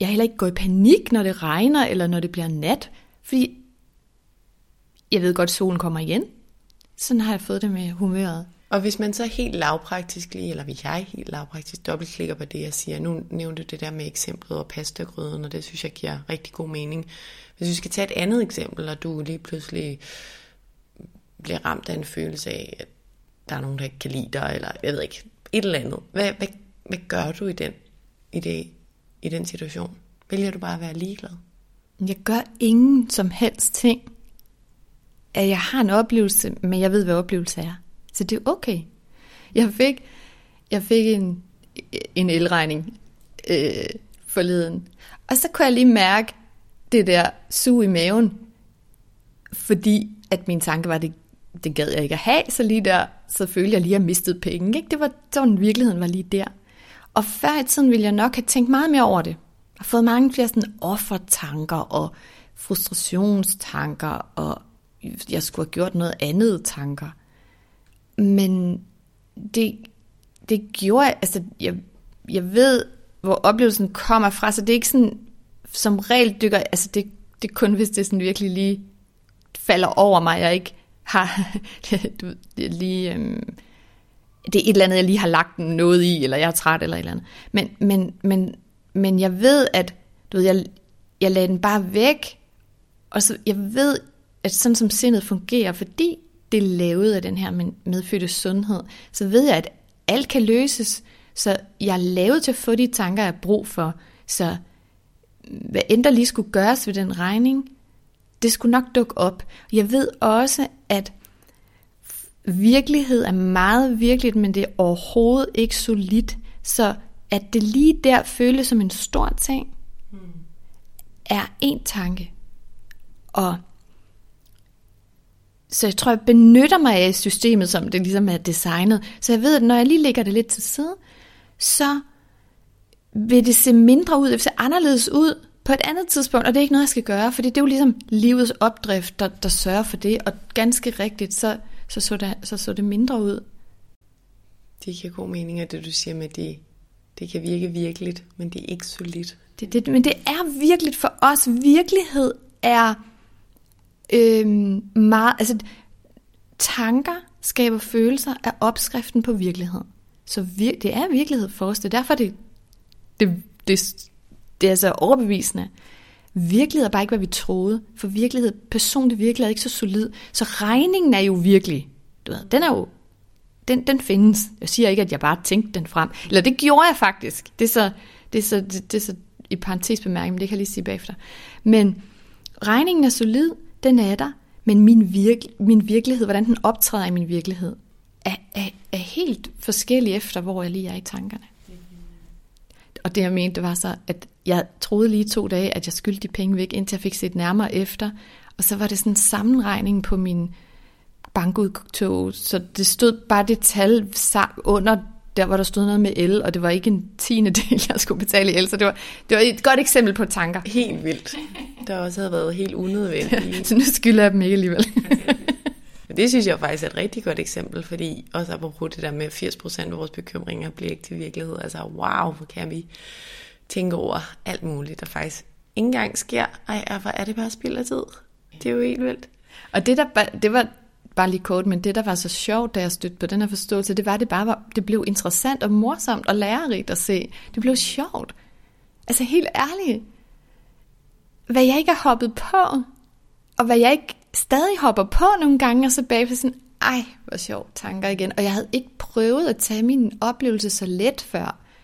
jeg heller ikke går i panik, når det regner, eller når det bliver nat, fordi jeg ved godt, at solen kommer igen. Sådan har jeg fået det med humøret. Og hvis man så helt lavpraktisk lige, eller hvis jeg helt lavpraktisk dobbeltklikker på det, jeg siger, nu nævnte du det der med eksemplet og pastagryden, og det synes jeg giver rigtig god mening. Hvis vi skal tage et andet eksempel, og du lige pludselig bliver ramt af en følelse af, at der er nogen, der ikke kan lide dig, eller jeg ved ikke, et eller andet. Hvad, hvad, hvad gør du i den, i, det, i den situation? Vælger du bare at være ligeglad? Jeg gør ingen som helst ting. At jeg har en oplevelse, men jeg ved, hvad oplevelse er. Så det er okay. Jeg fik, jeg fik en, en elregning øh, forleden, og så kunne jeg lige mærke det der sug i maven, fordi at min tanke var, at det det gad jeg ikke at have, så lige der, så følte jeg lige, at jeg mistede penge. Ikke? Det var sådan, virkeligheden var lige der. Og før i tiden ville jeg nok have tænkt meget mere over det. Jeg har fået mange flere sådan offertanker og frustrationstanker, og jeg skulle have gjort noget andet tanker. Men det, det gjorde altså jeg, jeg ved, hvor oplevelsen kommer fra, så det er ikke sådan, som regel dykker, altså det, det er kun, hvis det sådan virkelig lige falder over mig, jeg ikke har du, det lige, øhm, det er et eller andet, jeg lige har lagt noget i, eller jeg er træt, eller et eller andet. Men, men, men, men jeg ved, at du ved, jeg, jeg lader den bare væk, og så jeg ved, at sådan som sindet fungerer, fordi det er lavet af den her medfødte sundhed, så ved jeg, at alt kan løses, så jeg er lavet til at få de tanker, jeg har brug for. Så mm, hvad end der lige skulle gøres ved den regning, det skulle nok dukke op. Jeg ved også, at virkelighed er meget virkeligt, men det er overhovedet ikke solidt. Så at det lige der føles som en stor ting, hmm. er en tanke. Og så jeg tror, jeg benytter mig af systemet, som det ligesom er designet. Så jeg ved, at når jeg lige lægger det lidt til side, så vil det se mindre ud, det vil se anderledes ud på et andet tidspunkt, og det er ikke noget, jeg skal gøre, for det er jo ligesom livets opdrift, der, der sørger for det, og ganske rigtigt, så så, så, det, så så det mindre ud. Det giver god mening, at det du siger med, det, det kan virke virkeligt, men det er ikke solidt. Det, det, men det er virkeligt for os. Virkelighed er øhm, meget, altså tanker skaber følelser af opskriften på virkelighed. Så vir, det er virkelighed for os. Det er derfor, det, det, det, det er så overbevisende. Virkelighed er bare ikke, hvad vi troede. For virkelighed, personlig virkelighed er ikke så solid. Så regningen er jo virkelig. Du ved, den er jo den, den findes. Jeg siger ikke, at jeg bare tænkte den frem. Eller det gjorde jeg faktisk. Det er så, det er så, det, det er så i parentesbemærkning, men det kan jeg lige sige bagefter. Men regningen er solid, den er der, men min, virke, min virkelighed, hvordan den optræder i min virkelighed, er, er, er helt forskellig efter, hvor jeg lige er i tankerne. Og det jeg mente, var så, at jeg troede lige to dage, at jeg skyldte de penge væk, indtil jeg fik set nærmere efter. Og så var det sådan en sammenregning på min bankudtog, så det stod bare det tal under der hvor der stod noget med el, og det var ikke en tiende del, jeg skulle betale i el, så det var, det var et godt eksempel på tanker. Helt vildt. Der også havde været helt unødvendigt. så nu skylder jeg dem ikke alligevel. det synes jeg faktisk er et rigtig godt eksempel, fordi også apropos det der med 80% af vores bekymringer bliver ikke til virkelighed. Altså wow, hvor kan vi tænke over alt muligt, der faktisk ikke engang sker. Ej, hvor er det bare spild af tid. Det er jo helt vildt. Og det, der, det var bare lige kort, men det, der var så sjovt, da jeg stødte på den her forståelse, det var, det bare var, det blev interessant og morsomt og lærerigt at se. Det blev sjovt. Altså helt ærligt. Hvad jeg ikke har hoppet på, og hvad jeg ikke stadig hopper på nogle gange, og så bagefter sådan, ej, hvor sjovt tanker igen. Og jeg havde ikke prøvet at tage min oplevelse så let før.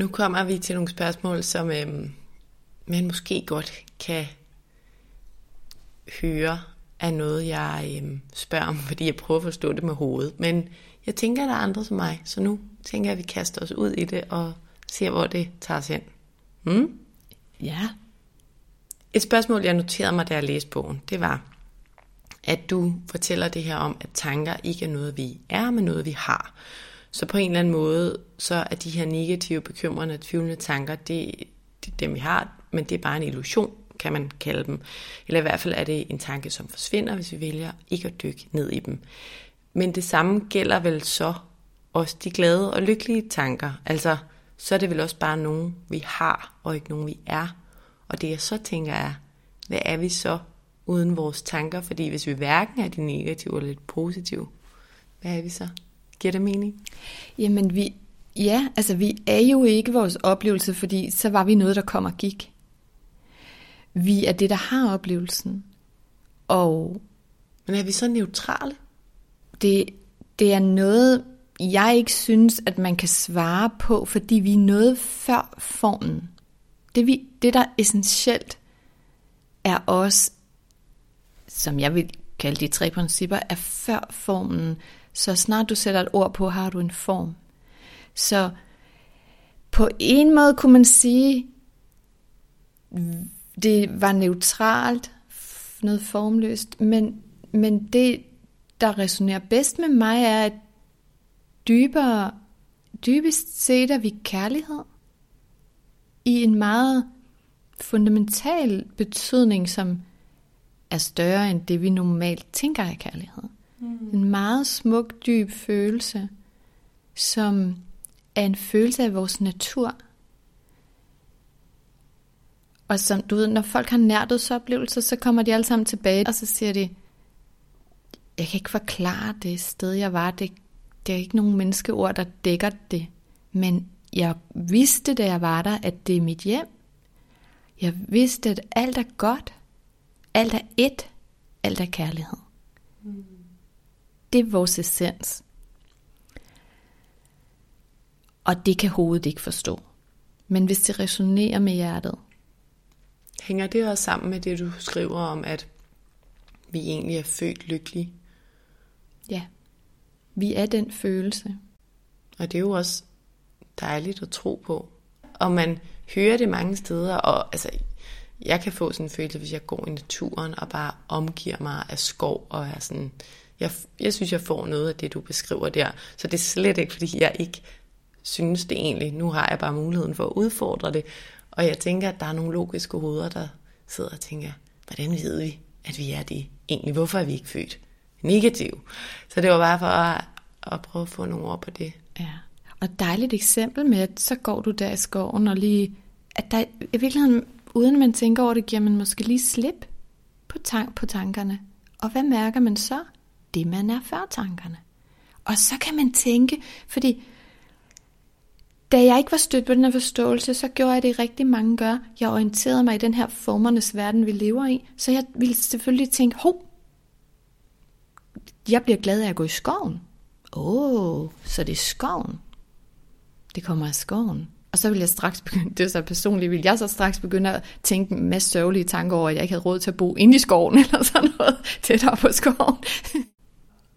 Nu kommer vi til nogle spørgsmål, som øhm, man måske godt kan høre er noget, jeg øhm, spørger om, fordi jeg prøver at forstå det med hovedet. Men jeg tænker, at der er andre som mig, så nu tænker jeg, at vi kaster os ud i det og ser, hvor det tager os hen. Hmm? Ja. Et spørgsmål, jeg noterede mig, da jeg læste bogen, det var, at du fortæller det her om, at tanker ikke er noget, vi er, men noget, vi har. Så på en eller anden måde, så er de her negative, bekymrende, tvivlende tanker, det, det er dem, vi har, men det er bare en illusion, kan man kalde dem. Eller i hvert fald er det en tanke, som forsvinder, hvis vi vælger ikke at dykke ned i dem. Men det samme gælder vel så også de glade og lykkelige tanker. Altså, så er det vel også bare nogen, vi har, og ikke nogen, vi er. Og det jeg så tænker er, hvad er vi så uden vores tanker? Fordi hvis vi hverken er de negative eller de positive, hvad er vi så? Giver det mening? Jamen, vi, ja, altså vi er jo ikke vores oplevelse, fordi så var vi noget, der kom og gik. Vi er det, der har oplevelsen. Og Men er vi så neutrale? det, det er noget, jeg ikke synes, at man kan svare på, fordi vi er noget før formen. Det, vi, det der essentielt er os, som jeg vil kalde de tre principper, er før formen. Så snart du sætter et ord på, har du en form. Så på en måde kunne man sige, det var neutralt, noget formløst, men, men det, der resonerer bedst med mig, er, at dybere, dybest set er vi kærlighed i en meget fundamental betydning, som er større end det, vi normalt tænker af kærlighed. Mm. En meget smuk, dyb følelse, som er en følelse af vores natur. Og som du ved, når folk har nærdødsoplevelser, så kommer de alle sammen tilbage, og så siger de, jeg kan ikke forklare det sted, jeg var. Det, det er ikke nogen menneskeord, der dækker det. Men jeg vidste, da jeg var der, at det er mit hjem. Jeg vidste, at alt er godt. Alt er ét. Alt er kærlighed. Mm. Det er vores essens. Og det kan hovedet ikke forstå. Men hvis det resonerer med hjertet, Hænger det også sammen med det, du skriver om, at vi egentlig er født lykkelige? ja, vi er den følelse. Og det er jo også dejligt at tro på. Og man hører det mange steder, og altså, jeg kan få sådan en følelse, hvis jeg går i naturen og bare omgiver mig af skov, og er sådan, jeg, jeg synes, jeg får noget af det, du beskriver der. Så det er slet ikke, fordi jeg ikke synes det egentlig. Nu har jeg bare muligheden for at udfordre det. Og jeg tænker, at der er nogle logiske hoveder, der sidder og tænker, hvordan ved vi, at vi er det egentlig? Hvorfor er vi ikke født negativ? Så det var bare for at, at prøve at få nogle ord på det. Ja. Og et dejligt eksempel med, at så går du der i skoven og lige, at der i virkeligheden, uden man tænker over det, giver man måske lige slip på, tank, på tankerne. Og hvad mærker man så? Det man er før tankerne. Og så kan man tænke, fordi da jeg ikke var stødt på den her forståelse, så gjorde jeg det rigtig mange gør. Jeg orienterede mig i den her formernes verden, vi lever i. Så jeg ville selvfølgelig tænke, hov, jeg bliver glad af at gå i skoven. Åh, oh, så det er skoven. Det kommer af skoven. Og så vil jeg straks begynde, det er så personligt, vil jeg så straks begynde at tænke en masse sørgelige tanker over, at jeg ikke havde råd til at bo inde i skoven, eller sådan noget tættere på skoven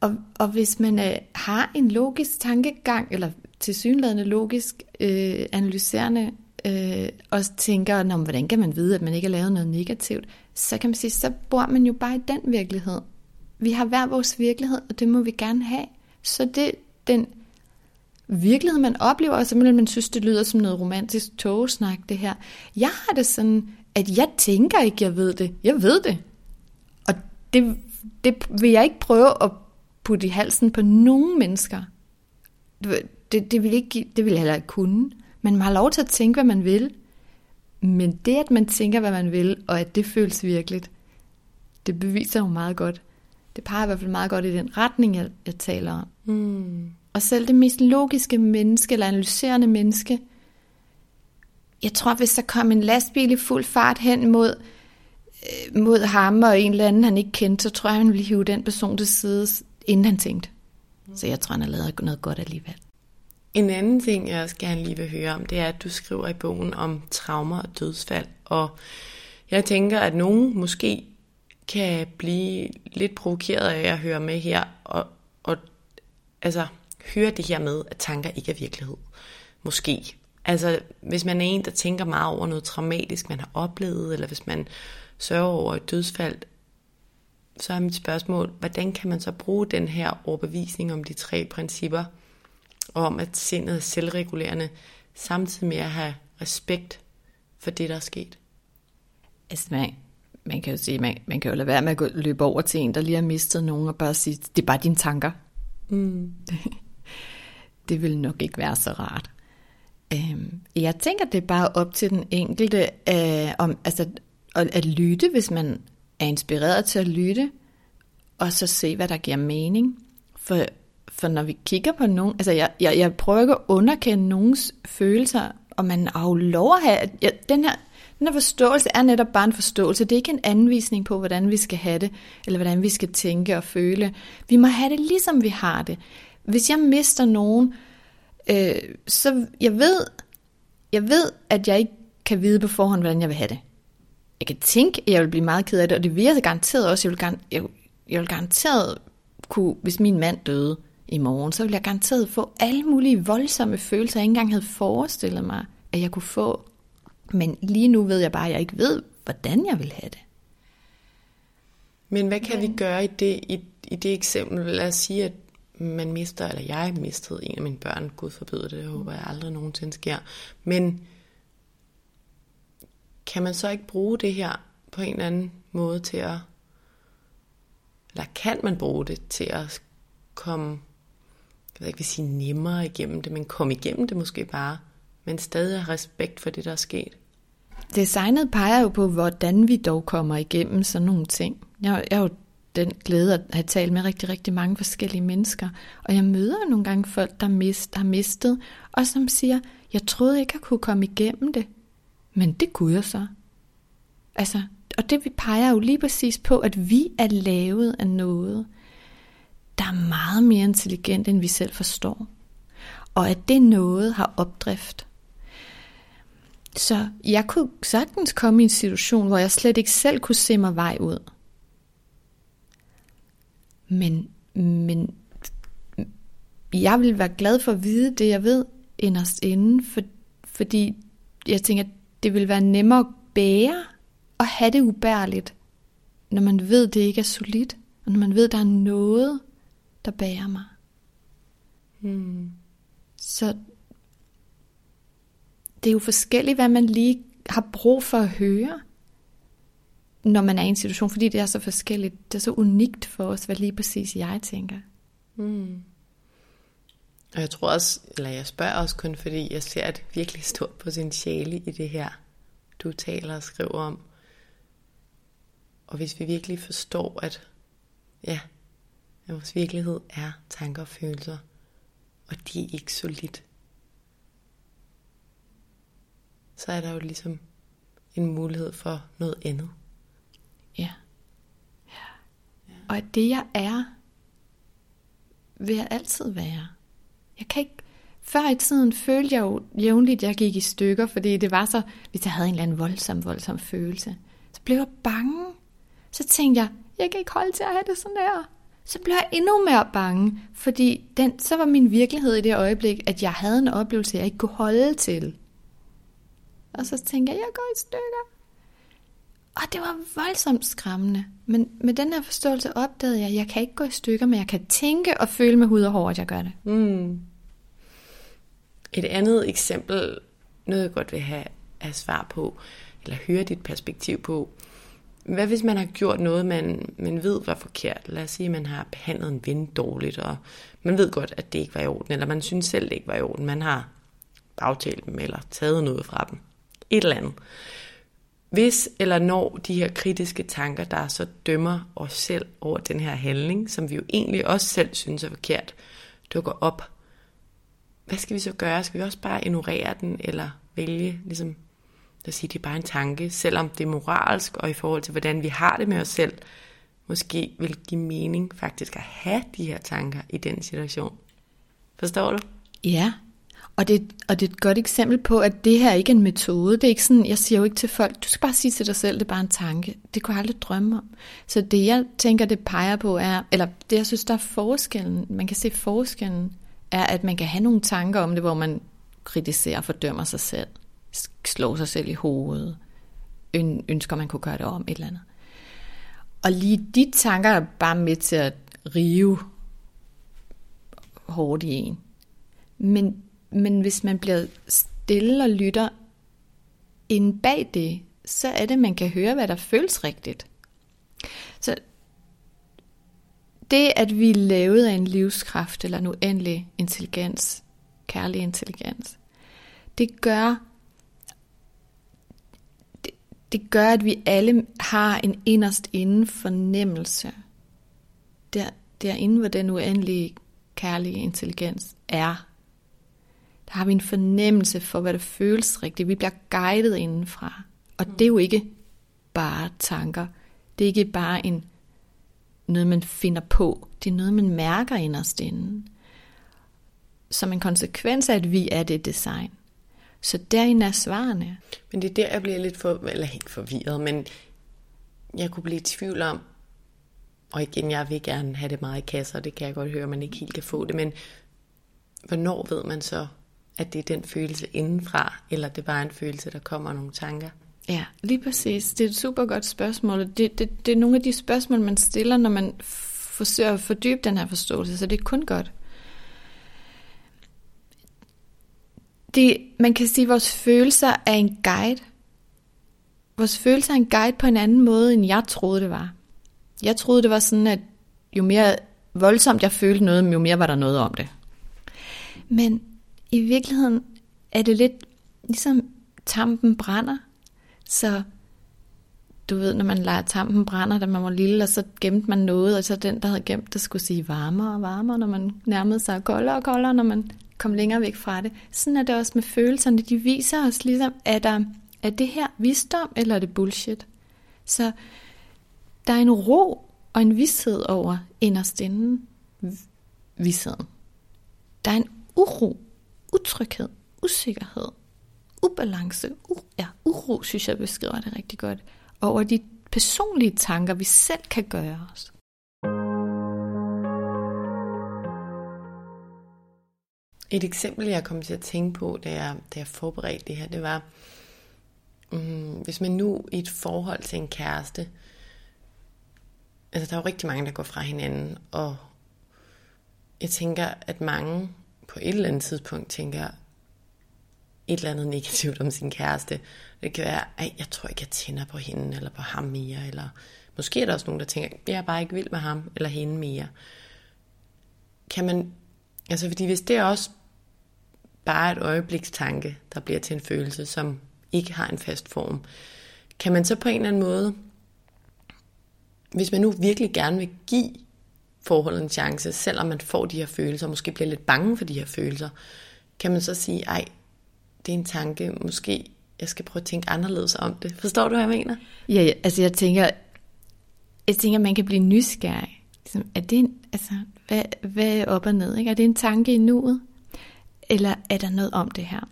og, og hvis man øh, har en logisk tankegang, eller tilsyneladende logisk øh, analyserende, øh, og tænker, Nå, hvordan kan man vide, at man ikke har lavet noget negativt, så kan man sige, så bor man jo bare i den virkelighed. Vi har hver vores virkelighed, og det må vi gerne have. Så det den virkelighed, man oplever, og simpelthen man synes, det lyder som noget romantisk togesnak, det her. Jeg har det sådan, at jeg tænker ikke, jeg ved det. Jeg ved det. Og det, det vil jeg ikke prøve at putte i halsen på nogen mennesker. Det, det, vil ikke, det vil jeg heller ikke kunne. Men man har lov til at tænke, hvad man vil. Men det, at man tænker, hvad man vil, og at det føles virkeligt, det beviser jo meget godt. Det peger i hvert fald meget godt i den retning, jeg, jeg taler om. Mm. Og selv det mest logiske menneske, eller analyserende menneske, jeg tror, hvis der kom en lastbil i fuld fart hen mod, øh, mod ham og en eller anden, han ikke kendte, så tror jeg, han ville hive den person til side, inden han tænkte. Så jeg tror, han har lavet noget godt alligevel. En anden ting, jeg også gerne lige vil høre om, det er, at du skriver i bogen om traumer og dødsfald. Og jeg tænker, at nogen måske kan blive lidt provokeret af at høre med her, og, og altså høre det her med, at tanker ikke er virkelighed. Måske. Altså, hvis man er en, der tænker meget over noget traumatisk, man har oplevet, eller hvis man sørger over et dødsfald, så er mit spørgsmål, hvordan kan man så bruge den her overbevisning om de tre principper, og om at sindet er selvregulerende, samtidig med at have respekt for det, der er sket? Altså, man, man kan jo sige, man, man kan jo lade være med at gå, løbe over til en, der lige har mistet nogen, og bare sige, det er bare dine tanker. Mm. Det, vil nok ikke være så rart. Øhm, jeg tænker, det er bare op til den enkelte øh, om, altså, at, at lytte, hvis man er inspireret til at lytte, og så se, hvad der giver mening. For, for når vi kigger på nogen, altså jeg, jeg, jeg prøver ikke at underkende nogens følelser, og man har jo lov at have, at jeg, den her, den her forståelse er netop bare en forståelse. Det er ikke en anvisning på, hvordan vi skal have det, eller hvordan vi skal tænke og føle. Vi må have det, ligesom vi har det. Hvis jeg mister nogen, øh, så jeg ved, jeg ved, at jeg ikke kan vide på forhånd, hvordan jeg vil have det. Jeg kan tænke, at jeg vil blive meget ked af det, og det vil jeg garanteret også. Jeg vil, gar- jeg, jeg vil garanteret kunne, hvis min mand døde i morgen, så vil jeg garanteret få alle mulige voldsomme følelser, jeg ikke engang havde forestillet mig, at jeg kunne få. Men lige nu ved jeg bare, at jeg ikke ved, hvordan jeg vil have det. Men hvad kan vi gøre i det, i, i det eksempel? Lad os sige, at man mister, eller jeg mistede en af mine børn, Gud forbyder det, det håber jeg aldrig nogensinde sker. Men kan man så ikke bruge det her på en eller anden måde til at, eller kan man bruge det til at komme, jeg ved ikke, vil sige nemmere igennem det, men komme igennem det måske bare, men stadig have respekt for det, der er sket? Designet peger jo på, hvordan vi dog kommer igennem sådan nogle ting. Jeg, jeg er jo den glæde at have talt med rigtig, rigtig mange forskellige mennesker. Og jeg møder nogle gange folk, der, mist, der har mistet, og som siger, jeg troede ikke, jeg kunne komme igennem det. Men det kunne jeg så. Altså, og det vi peger jo lige præcis på, at vi er lavet af noget, der er meget mere intelligent, end vi selv forstår. Og at det noget har opdrift. Så jeg kunne sagtens komme i en situation, hvor jeg slet ikke selv kunne se mig vej ud. Men, men jeg vil være glad for at vide det, jeg ved inderst inden, for, fordi jeg tænker, det vil være nemmere at bære og have det ubærligt, når man ved, det ikke er solidt, og når man ved, der er noget, der bærer mig. Hmm. Så det er jo forskelligt, hvad man lige har brug for at høre når man er i en situation, fordi det er så forskelligt, det er så unikt for os, hvad lige præcis jeg tænker. Mm. Og jeg tror også, eller jeg spørger også kun, fordi jeg ser et virkelig stort potentiale i det her, du taler og skriver om. Og hvis vi virkelig forstår, at ja, at vores virkelighed er tanker og følelser, og de er ikke solidt, så er der jo ligesom en mulighed for noget andet. Ja. ja. Og at det jeg er, vil jeg altid være. Jeg kan ikke... Før i tiden følte jeg jo jævnligt, at jeg gik i stykker, fordi det var så, hvis jeg havde en eller anden voldsom, voldsom følelse. Så blev jeg bange. Så tænkte jeg, jeg kan ikke holde til at have det sådan der. Så blev jeg endnu mere bange, fordi den, så var min virkelighed i det øjeblik, at jeg havde en oplevelse, jeg ikke kunne holde til. Og så tænkte jeg, jeg går i stykker. Og det var voldsomt skræmmende. Men med den her forståelse opdagede jeg, at jeg kan ikke gå i stykker, men jeg kan tænke og føle med hud og hår, at jeg gør det. Mm. Et andet eksempel, noget jeg godt vil have, have svar på, eller høre dit perspektiv på. Hvad hvis man har gjort noget, man, man ved var forkert? Lad os sige, at man har behandlet en ven dårligt, og man ved godt, at det ikke var i orden, eller man synes selv, det ikke var i orden. Man har bagtalt dem, eller taget noget fra dem. Et eller andet. Hvis eller når de her kritiske tanker, der så dømmer os selv over den her handling, som vi jo egentlig også selv synes er forkert, dukker op, hvad skal vi så gøre? Skal vi også bare ignorere den, eller vælge, ligesom, at sige, det er bare en tanke, selvom det er moralsk, og i forhold til, hvordan vi har det med os selv, måske vil give mening faktisk at have de her tanker i den situation. Forstår du? Ja, og det, og det er et godt eksempel på, at det her ikke er en metode. Det er ikke sådan, jeg siger jo ikke til folk, du skal bare sige til dig selv, det er bare en tanke. Det kunne jeg aldrig drømme om. Så det jeg tænker, det peger på er, eller det jeg synes, der er forskellen, man kan se forskellen, er, at man kan have nogle tanker om det, hvor man kritiserer og fordømmer sig selv, slår sig selv i hovedet, ønsker man kunne gøre det om, et eller andet. Og lige de tanker er bare med til at rive hårdt i en. Men, men hvis man bliver stille og lytter ind bag det, så er det, man kan høre, hvad der føles rigtigt. Så det, at vi er lavet af en livskraft eller en uendelig intelligens, kærlig intelligens, det gør, det, det gør, at vi alle har en inderst inden fornemmelse. Der, derinde, hvor den uendelige kærlige intelligens er. Der har vi en fornemmelse for, hvad der føles rigtigt. Vi bliver guidet indenfra. Og det er jo ikke bare tanker. Det er ikke bare en noget, man finder på. Det er noget, man mærker inderst inden. Som en konsekvens af, at vi er det design. Så derinde er svarene. Men det er der, jeg bliver lidt for, eller helt forvirret, men jeg kunne blive i tvivl om, og igen, jeg vil gerne have det meget i kasser, det kan jeg godt høre, man ikke helt kan få det, men hvornår ved man så, at det er den følelse indenfra, eller det er bare en følelse, der kommer nogle tanker? Ja, lige præcis. Det er et super godt spørgsmål. Det, det, det er nogle af de spørgsmål, man stiller, når man forsøger at fordybe den her forståelse, så det er kun godt. Det, man kan sige, at vores følelser er en guide. Vores følelser er en guide på en anden måde, end jeg troede, det var. Jeg troede, det var sådan, at jo mere voldsomt jeg følte noget, jo mere var der noget om det. Men i virkeligheden er det lidt ligesom tampen brænder. Så du ved, når man leger tampen brænder, da man var lille, og så gemte man noget, og så den, der havde gemt det, skulle sige varmere og varmere, når man nærmede sig koldere og koldere, når man kom længere væk fra det. Sådan er det også med følelserne. De viser os ligesom, er, der, er det her visdom, eller er det bullshit? Så der er en ro og en vidshed over inderst inden vidsheden. Der er en uro, utryghed, usikkerhed, ubalance, u, ja, uro, synes jeg beskriver det rigtig godt, over de personlige tanker, vi selv kan gøre os. Et eksempel, jeg kom til at tænke på, da jeg, da jeg forberedte det her, det var, um, hvis man nu i et forhold til en kæreste, altså der er jo rigtig mange, der går fra hinanden, og jeg tænker, at mange på et eller andet tidspunkt tænker et eller andet negativt om sin kæreste. Det kan være, at jeg tror ikke, jeg tænder på hende, eller på ham mere, eller måske er der også nogen, der tænker, jeg er bare ikke vild med ham, eller hende mere. Kan man, altså fordi hvis det er også bare et øjeblikstanke, der bliver til en følelse, som ikke har en fast form, kan man så på en eller anden måde hvis man nu virkelig gerne vil give forholdet en chance, selvom man får de her følelser, og måske bliver lidt bange for de her følelser, kan man så sige, ej, det er en tanke, måske jeg skal prøve at tænke anderledes om det. Forstår du, hvad jeg mener? Ja, ja altså jeg tænker, jeg tænker, man kan blive nysgerrig. Ligesom, er det en, altså, hvad, hvad er op og ned? Ikke? Er det en tanke i nuet? Eller er der noget om det her?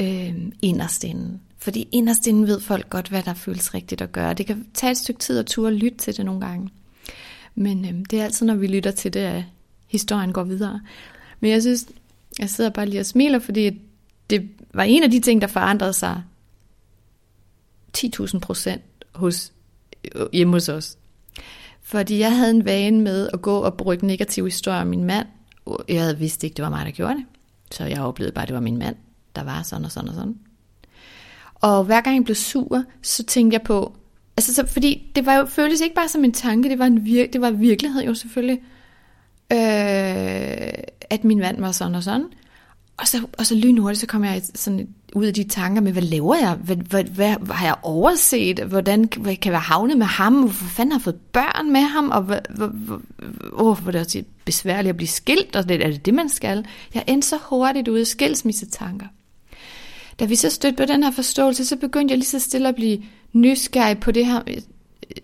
Øh, inderst inden. Fordi inderst inden ved folk godt, hvad der føles rigtigt at gøre. Det kan tage et stykke tid at turde lytte til det nogle gange. Men øh, det er altid, når vi lytter til det, at historien går videre. Men jeg synes, jeg sidder bare lige og smiler, fordi det var en af de ting, der forandrede sig 10.000 procent hos, øh, hjemme hos os. Fordi jeg havde en vane med at gå og bruge negative historier om min mand. Jeg havde vidst ikke, det var mig, der gjorde det. Så jeg oplevede bare, at det var min mand, der var sådan og sådan og sådan. Og hver gang jeg blev sur, så tænkte jeg på, altså så, fordi det var jo, føltes ikke bare som en tanke, det var, en vir, det var virkelighed jo selvfølgelig, øh, at min mand var sådan og sådan. Og så, og så lynhurtigt, så kom jeg sådan ud af de tanker med, hvad laver jeg? Hvad, hvad, hvad, hvad har jeg overset? Hvordan hvad, kan jeg være havnet med ham? Hvorfor fanden har jeg fået børn med ham? Og hvorfor hvor, hvor, hvor, hvor det også besværligt at blive skilt, og det, er det det, man skal? Jeg endte så hurtigt ud af skilsmissetanker. Da vi så stødte på den her forståelse, så begyndte jeg lige så stille at blive nysgerrig på det her, øh,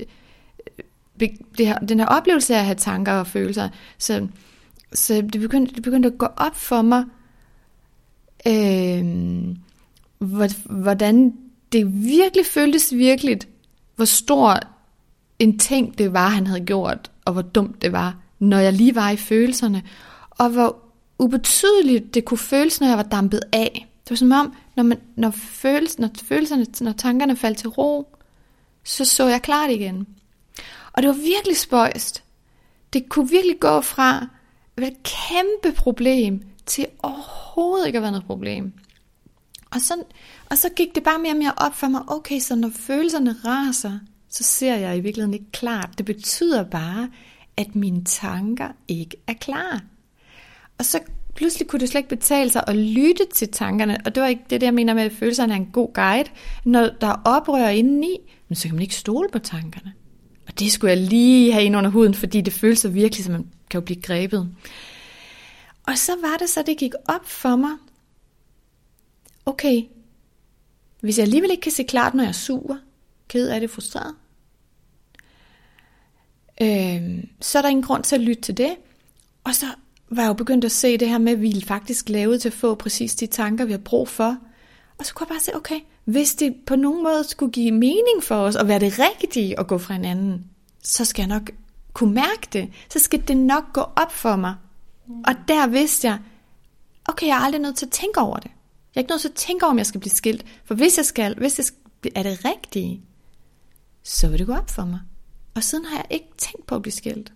øh, øh, det her, den her oplevelse af at have tanker og følelser. Så, så det, begyndte, det begyndte at gå op for mig, øh, hvordan det virkelig føltes virkeligt, hvor stor en ting det var, han havde gjort, og hvor dumt det var, når jeg lige var i følelserne, og hvor ubetydeligt det kunne føles, når jeg var dampet af. Det var som om, når, man, når, føles, når følelserne, når tankerne faldt til ro, så så jeg klart igen. Og det var virkelig spøjst. Det kunne virkelig gå fra et kæmpe problem til overhovedet ikke at være noget problem. Og så, og så gik det bare mere og mere op for mig, okay, så når følelserne raser, så ser jeg i virkeligheden ikke klart. Det betyder bare, at mine tanker ikke er klar. Og så pludselig kunne det slet ikke betale sig at lytte til tankerne, og det var ikke det, jeg mener med, at følelserne er en god guide. Når der er oprør indeni, men så kan man ikke stole på tankerne. Og det skulle jeg lige have ind under huden, fordi det føles så virkelig, som man kan jo blive grebet. Og så var det så, det gik op for mig. Okay, hvis jeg alligevel ikke kan se klart, når jeg suger, ked af det, frustreret, øh, så er der ingen grund til at lytte til det. Og så var jeg jo begyndt at se det her med, at vi faktisk lavet til at få præcis de tanker, vi har brug for. Og så kunne jeg bare se, okay, hvis det på nogen måde skulle give mening for os, og være det rigtige at gå fra hinanden, så skal jeg nok kunne mærke det. Så skal det nok gå op for mig. Mm. Og der vidste jeg, okay, jeg er aldrig nødt til at tænke over det. Jeg er ikke nødt til at tænke over, om jeg skal blive skilt. For hvis jeg skal, hvis det er det rigtige, så vil det gå op for mig. Og siden har jeg ikke tænkt på at blive skilt.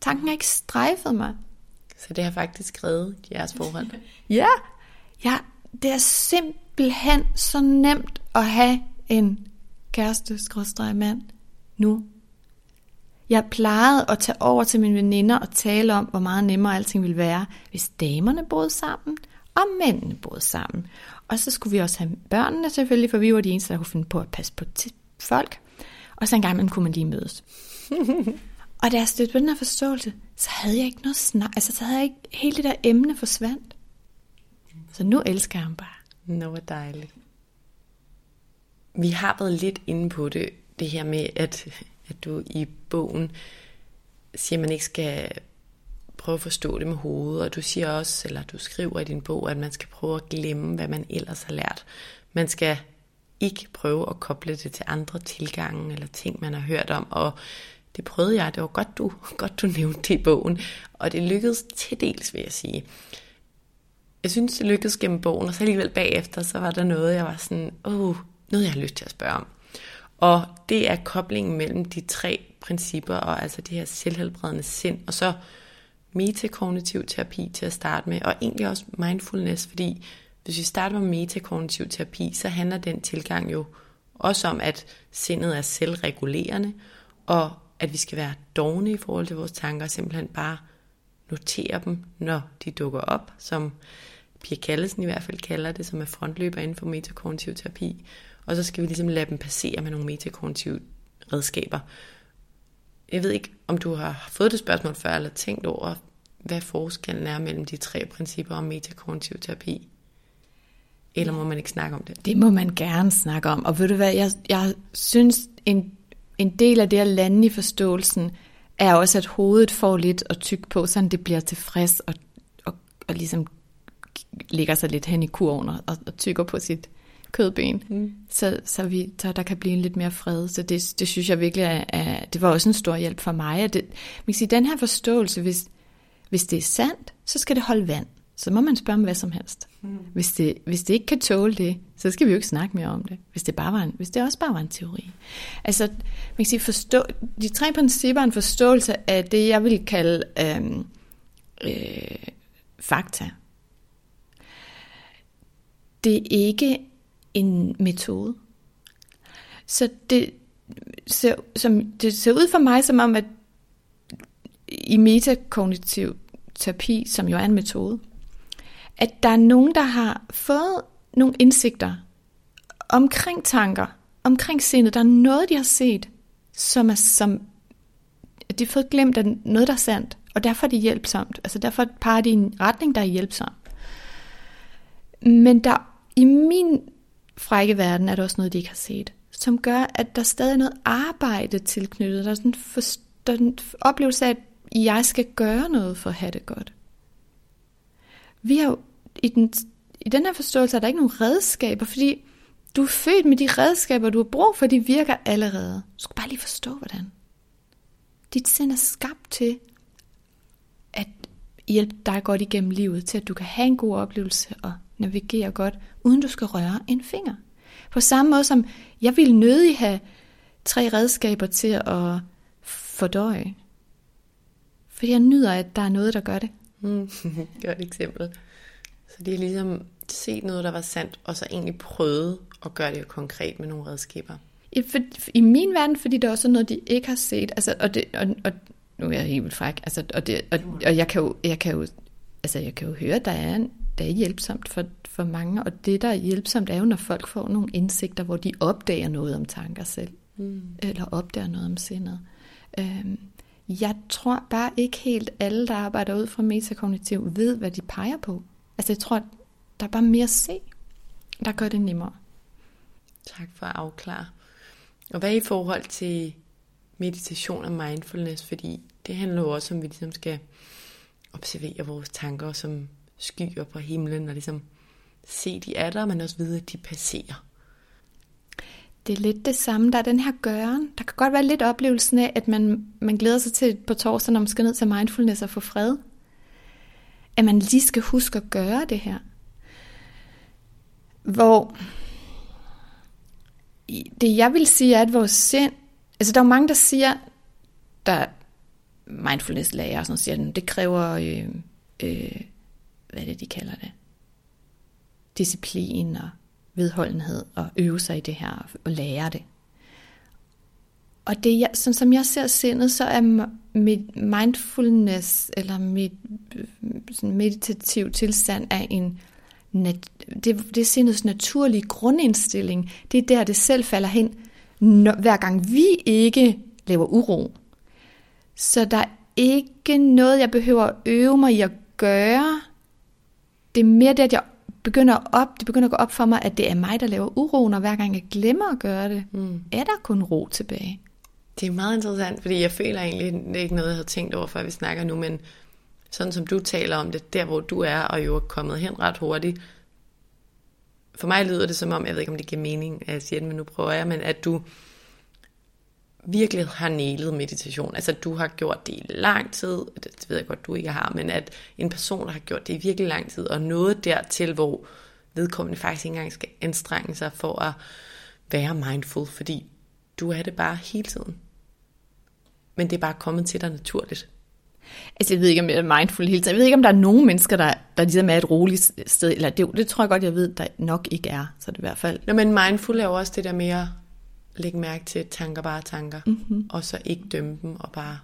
Tanken har ikke strejfet mig. Så det har faktisk reddet jeres forhold? ja, ja, det er simpelthen så nemt at have en kæreste, skrådstræk mand, nu. Jeg plejede at tage over til mine veninder og tale om, hvor meget nemmere alting ville være, hvis damerne boede sammen, og mændene boede sammen. Og så skulle vi også have børnene selvfølgelig, for vi var de eneste, der kunne finde på at passe på folk. Og så en gang imellem kunne man lige mødes. og da jeg stødte på den her forståelse, så havde jeg ikke noget snak. Altså, så havde jeg ikke hele det der emne forsvandt. Så nu elsker jeg ham bare. Nå, hvor dejligt. Vi har været lidt inde på det, det her med, at, at du i bogen siger, at man ikke skal prøve at forstå det med hovedet, og du siger også, eller du skriver i din bog, at man skal prøve at glemme, hvad man ellers har lært. Man skal ikke prøve at koble det til andre tilgange eller ting, man har hørt om, og det prøvede jeg, det var godt du, godt du nævnte det i bogen, og det lykkedes til dels, vil jeg sige. Jeg synes, det lykkedes gennem bogen, og så alligevel bagefter, så var der noget, jeg var sådan, åh, oh, noget jeg har lyst til at spørge om. Og det er koblingen mellem de tre principper, og altså det her selvhelbredende sind, og så metakognitiv terapi til at starte med, og egentlig også mindfulness, fordi hvis vi starter med metakognitiv terapi, så handler den tilgang jo også om, at sindet er selvregulerende, og at vi skal være dogne i forhold til vores tanker, og simpelthen bare notere dem, når de dukker op, som Pia Kallesen i hvert fald kalder det, som er frontløber inden for metakognitiv terapi. Og så skal vi ligesom lade dem passere med nogle metakognitive redskaber. Jeg ved ikke, om du har fået det spørgsmål før, eller tænkt over, hvad forskellen er mellem de tre principper om metakognitiv terapi. Eller må man ikke snakke om det? Det må man gerne snakke om. Og ved du hvad, jeg, jeg synes, en, en del af det at lande i forståelsen, er også, at hovedet får lidt at tykke på, så det bliver tilfreds og, og, og ligesom ligger sig lidt hen i kurven og, og tykker på sit kødben, mm. så, så, vi, så der kan blive en lidt mere fred. Så det, det synes jeg virkelig er, er, det var også en stor hjælp for mig. At det, man kan sige, den her forståelse, hvis, hvis det er sandt, så skal det holde vand. Så må man spørge om hvad som helst. Mm. Hvis, det, hvis det ikke kan tåle det, så skal vi jo ikke snakke mere om det. Hvis det, bare var en, hvis det også bare var en teori. Altså, man kan sige, forstå, de tre principper er en forståelse af det, jeg vil kalde øhm, øh, fakta. Det er ikke en metode. Så det ser, som, det ser ud for mig som om, at i metakognitiv terapi, som jo er en metode, at der er nogen, der har fået nogle indsigter omkring tanker, omkring sindet. Der er noget, de har set, som er som, de har fået glemt, af noget, der er sandt, og derfor er det hjælpsomt. Altså derfor peger de i en retning, der er hjælpsom. Men der, i min frække verden er der også noget, de ikke har set, som gør, at der stadig er noget arbejde tilknyttet. Der er sådan, for, der er en oplevelse af, at jeg skal gøre noget for at have det godt. Vi har jo, i, den, i den her forståelse er der ikke nogen redskaber, fordi du er født med de redskaber, du har brug for, de virker allerede. Du skal bare lige forstå, hvordan. Dit sind er skabt til at hjælpe dig godt igennem livet, til at du kan have en god oplevelse og navigere godt, uden du skal røre en finger. På samme måde som jeg ville nødig have tre redskaber til at fordøje. Fordi jeg nyder, at der er noget, der gør det. Mm, godt eksempel. Så det er ligesom set noget, der var sandt, og så egentlig prøvet at gøre det konkret med nogle redskaber. I, for, I min verden, fordi det er også noget, de ikke har set. Altså, og, det, og, og nu er jeg helt vildt fræk. Altså, og, det, og, og jeg, kan jo, jeg, kan jo, altså, jeg kan jo høre, at der er, der er hjælpsomt for, for mange. Og det, der er hjælpsomt, er jo, når folk får nogle indsigter, hvor de opdager noget om tanker selv. Mm. Eller opdager noget om sindet. Øhm, jeg tror bare ikke helt alle, der arbejder ud fra metakognitiv, ved, hvad de peger på. Altså jeg tror, der er bare mere at se, der gør det nemmere. Tak for at afklare. Og hvad i forhold til meditation og mindfulness? Fordi det handler jo også om, at vi ligesom skal observere vores tanker som skyer på himlen, og ligesom se, de er der, men også vide, at de passerer. Det er lidt det samme. Der er den her gøren. Der kan godt være lidt oplevelsen af, at man, man glæder sig til på torsdag, når man skal ned til mindfulness og få fred. At man lige skal huske at gøre det her. Hvor det jeg vil sige er, at vores sind, altså der er mange, der siger, der mindfulness lærer og sådan siger, det kræver, øh, øh, hvad det, de kalder det? Disciplin og vedholdenhed og øve sig i det her og lære det. Og det, jeg, som jeg ser sindet, så er mit mindfulness eller mit øh, sådan meditativ tilstand er en nat, det, det er sindets naturlige grundindstilling. Det er der, det selv falder hen, når, hver gang vi ikke laver uro. Så der er ikke noget, jeg behøver at øve mig i at gøre. Det er mere det, at jeg begynder op, det begynder at gå op for mig, at det er mig, der laver uro, når hver gang jeg glemmer at gøre det. Mm. Er der kun ro tilbage? Det er meget interessant, fordi jeg føler egentlig, det er ikke noget, jeg har tænkt over, før vi snakker nu, men sådan som du taler om det, der hvor du er, og jo er kommet hen ret hurtigt, for mig lyder det som om, jeg ved ikke om det giver mening, at jeg siger det, men nu prøver jeg, men at du virkelig har nælet meditation. Altså du har gjort det i lang tid, det ved jeg godt, du ikke har, men at en person der har gjort det i virkelig lang tid, og noget dertil, hvor vedkommende faktisk ikke engang skal anstrenge sig for at være mindful, fordi du er det bare hele tiden. Men det er bare kommet til dig naturligt. Altså jeg ved ikke, om jeg er mindful hele tiden. Jeg ved ikke, om der er nogen mennesker, der, der ligesom er et roligt sted. Eller det, det tror jeg godt, jeg ved, der nok ikke er. Så det i hvert fald. Nå, men mindful er jo også det der at lægge mærke til tanker, bare tanker. Mm-hmm. Og så ikke dømme dem og bare...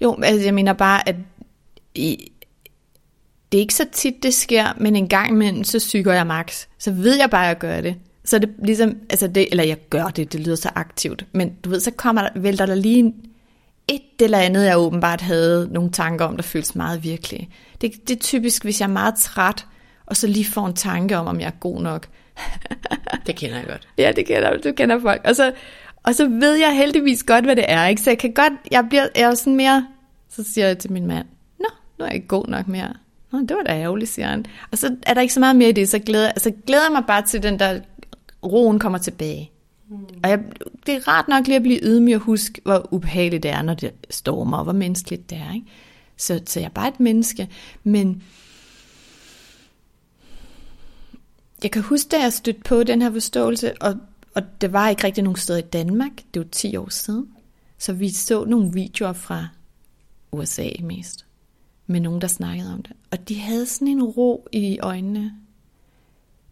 Jo, altså jeg mener bare, at i, det er ikke så tit, det sker, men en gang imellem, så syger jeg max. Så ved jeg bare, at jeg gør det. Så det ligesom, altså det, eller jeg gør det, det lyder så aktivt, men du ved, så kommer der, vælter der lige et eller andet, jeg åbenbart havde nogle tanker om, der føles meget virkelige. Det, det er typisk, hvis jeg er meget træt, og så lige får en tanke om, om jeg er god nok. Det kender jeg godt. Ja, det kender du kender folk. Og så, og så ved jeg heldigvis godt, hvad det er. Ikke? Så jeg kan godt, jeg bliver jeg er sådan mere, så siger jeg til min mand, nå, nu er jeg ikke god nok mere. Nå, det var da ærgerligt, siger han. Og så er der ikke så meget mere i det, så glæder, altså, glæder jeg mig bare til, den der roen kommer tilbage. Mm. Og jeg, det er rart nok lige at blive ydmyg og huske, hvor ubehageligt det er, når det stormer, og hvor menneskeligt det er. Ikke? Så, så jeg er bare et menneske. Men jeg kan huske, da jeg stødte på den her forståelse, og, og det var ikke rigtig nogen steder i Danmark. Det var 10 år siden. Så vi så nogle videoer fra USA mest, med nogen, der snakkede om det. Og de havde sådan en ro i øjnene.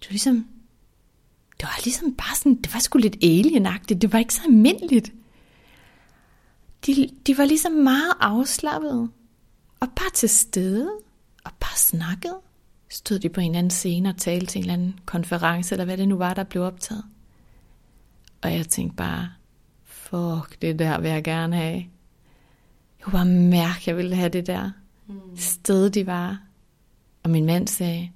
Det var ligesom, det var ligesom bare sådan, det var sgu lidt alienagtigt, det var ikke så almindeligt. De, de var ligesom meget afslappede, og bare til stede, og bare snakkede. Stod de på en anden scene og talte til en eller anden konference, eller hvad det nu var, der blev optaget. Og jeg tænkte bare, fuck, det der vil jeg gerne have. Jeg kunne bare mærke, at jeg ville have det der mm. sted, de var. Og min mand sagde,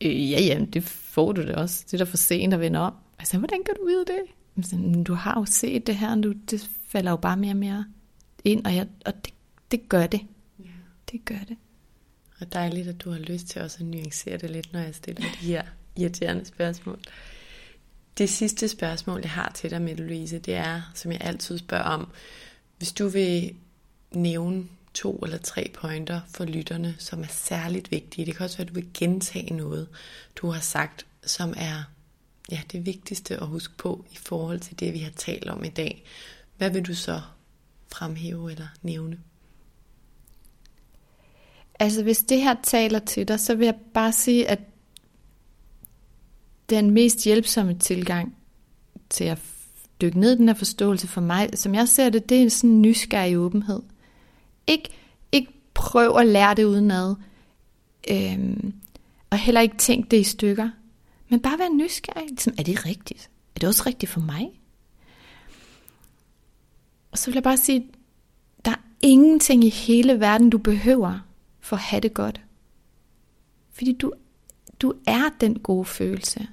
øh, ja, ja, det får du det også. Det er da for sent at vende om. Jeg sagde, hvordan kan du vide det? Jeg sagde, du har jo set det her, nu det falder jo bare mere og mere ind, og, jeg, og det, det gør det. Ja. Det gør det. Og dejligt, at du har lyst til også at nuancere det lidt, når jeg stiller de her irriterende spørgsmål. Det sidste spørgsmål, jeg har til dig, med Louise, det er, som jeg altid spørger om, hvis du vil nævne to eller tre pointer for lytterne, som er særligt vigtige. Det kan også være, at du vil gentage noget, du har sagt, som er ja, det vigtigste at huske på i forhold til det, vi har talt om i dag. Hvad vil du så fremhæve eller nævne? Altså hvis det her taler til dig, så vil jeg bare sige, at den mest hjælpsomme tilgang til at dykke ned i den her forståelse for mig, som jeg ser det, det er en sådan nysgerrig åbenhed. Ikke, ikke prøv at lære det udenad, øhm, og heller ikke tænk det i stykker, men bare være nysgerrig. Ligesom, er det rigtigt? Er det også rigtigt for mig? Og så vil jeg bare sige, der er ingenting i hele verden, du behøver for at have det godt. Fordi du, du er den gode følelse.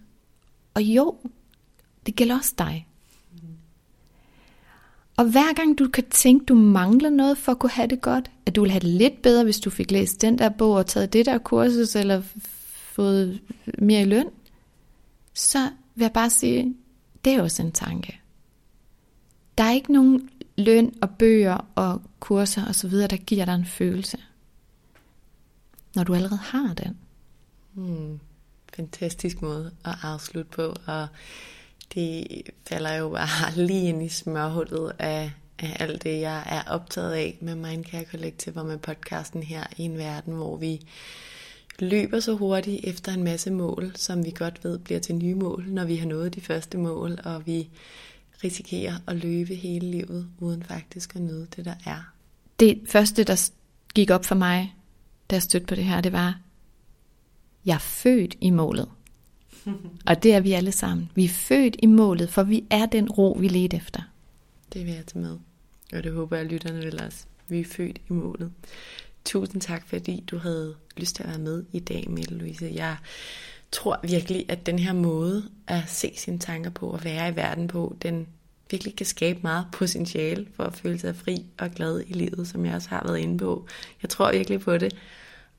Og jo, det gælder også dig. Og hver gang du kan tænke, du mangler noget for at kunne have det godt, at du ville have det lidt bedre, hvis du fik læst den der bog og taget det der kursus, eller fået mere i løn, så vil jeg bare sige, det er også en tanke. Der er ikke nogen løn og bøger og kurser osv., der giver dig en følelse, når du allerede har den. Hmm, fantastisk måde at afslutte på, og det falder jo bare lige ind i smørhullet af, af alt det, jeg er optaget af med Mindcare Collective og med podcasten her i en verden, hvor vi løber så hurtigt efter en masse mål, som vi godt ved bliver til nye mål, når vi har nået de første mål, og vi risikerer at løbe hele livet, uden faktisk at nyde det, der er. Det første, der gik op for mig, da jeg stødte på det her, det var, jeg er født i målet. Og det er vi alle sammen. Vi er født i målet, for vi er den ro, vi leder efter. Det vil jeg tage med. Og det håber jeg, at lytterne vil også. Vi er født i målet. Tusind tak, fordi du havde lyst til at være med i dag, Mette Louise. Jeg tror virkelig, at den her måde at se sine tanker på og være i verden på, den virkelig kan skabe meget potentiale for at føle sig fri og glad i livet, som jeg også har været inde på. Jeg tror virkelig på det,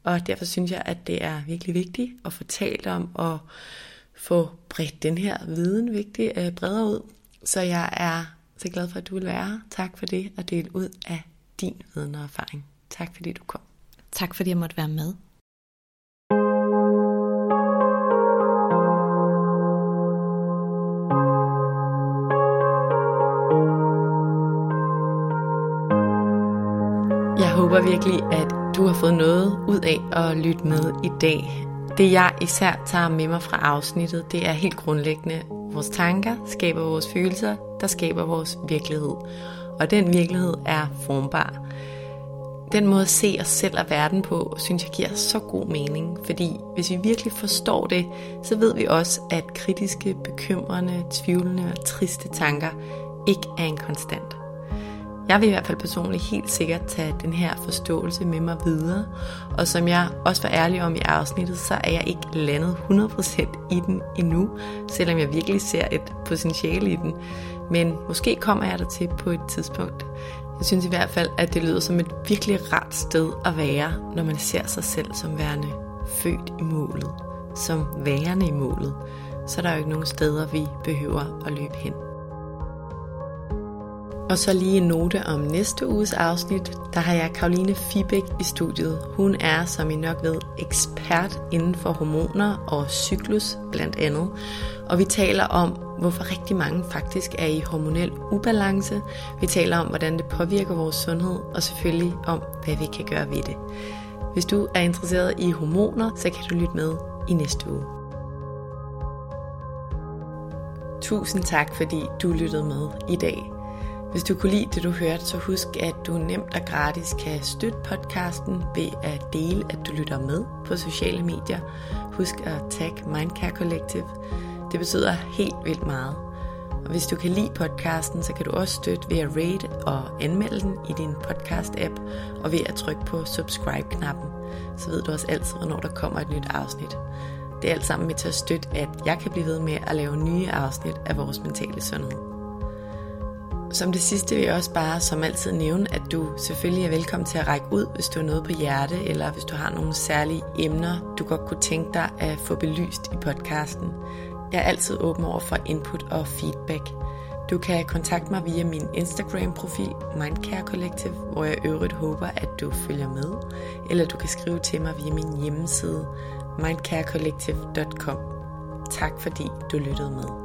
og derfor synes jeg, at det er virkelig vigtigt at få talt om og få bredt den her viden vigtig øh, bredere ud. Så jeg er så glad for, at du vil være her. Tak for det og dele ud af din viden og erfaring. Tak fordi du kom. Tak fordi jeg måtte være med. Håber virkelig, at du har fået noget ud af at lytte med i dag. Det jeg især tager med mig fra afsnittet, det er helt grundlæggende. Vores tanker skaber vores følelser, der skaber vores virkelighed. Og den virkelighed er formbar. Den måde at se os selv og verden på, synes jeg giver så god mening. Fordi hvis vi virkelig forstår det, så ved vi også, at kritiske, bekymrende, tvivlende og triste tanker ikke er en konstant. Jeg vil i hvert fald personligt helt sikkert tage den her forståelse med mig videre, og som jeg også var ærlig om i afsnittet, så er jeg ikke landet 100% i den endnu, selvom jeg virkelig ser et potentiale i den. Men måske kommer jeg der til på et tidspunkt. Jeg synes i hvert fald, at det lyder som et virkelig rart sted at være, når man ser sig selv som værende født i målet, som værende i målet. Så der er jo ikke nogen steder, vi behøver at løbe hen. Og så lige en note om næste uges afsnit. Der har jeg Karoline Fibæk i studiet. Hun er, som I nok ved, ekspert inden for hormoner og cyklus blandt andet. Og vi taler om, hvorfor rigtig mange faktisk er i hormonel ubalance. Vi taler om, hvordan det påvirker vores sundhed, og selvfølgelig om, hvad vi kan gøre ved det. Hvis du er interesseret i hormoner, så kan du lytte med i næste uge. Tusind tak, fordi du lyttede med i dag. Hvis du kunne lide det, du hørte, så husk, at du nemt og gratis kan støtte podcasten ved at dele, at du lytter med på sociale medier. Husk at tag Mindcare Collective. Det betyder helt vildt meget. Og hvis du kan lide podcasten, så kan du også støtte ved at rate og anmelde den i din podcast-app, og ved at trykke på subscribe-knappen. Så ved du også altid, hvornår der kommer et nyt afsnit. Det er alt sammen med til at støtte, at jeg kan blive ved med at lave nye afsnit af vores mentale sundhed. Som det sidste vil jeg også bare som altid nævne, at du selvfølgelig er velkommen til at række ud, hvis du har noget på hjerte, eller hvis du har nogle særlige emner, du godt kunne tænke dig at få belyst i podcasten. Jeg er altid åben over for input og feedback. Du kan kontakte mig via min Instagram-profil Mindcare Collective, hvor jeg øvrigt håber, at du følger med. Eller du kan skrive til mig via min hjemmeside mindcarecollective.com. Tak fordi du lyttede med.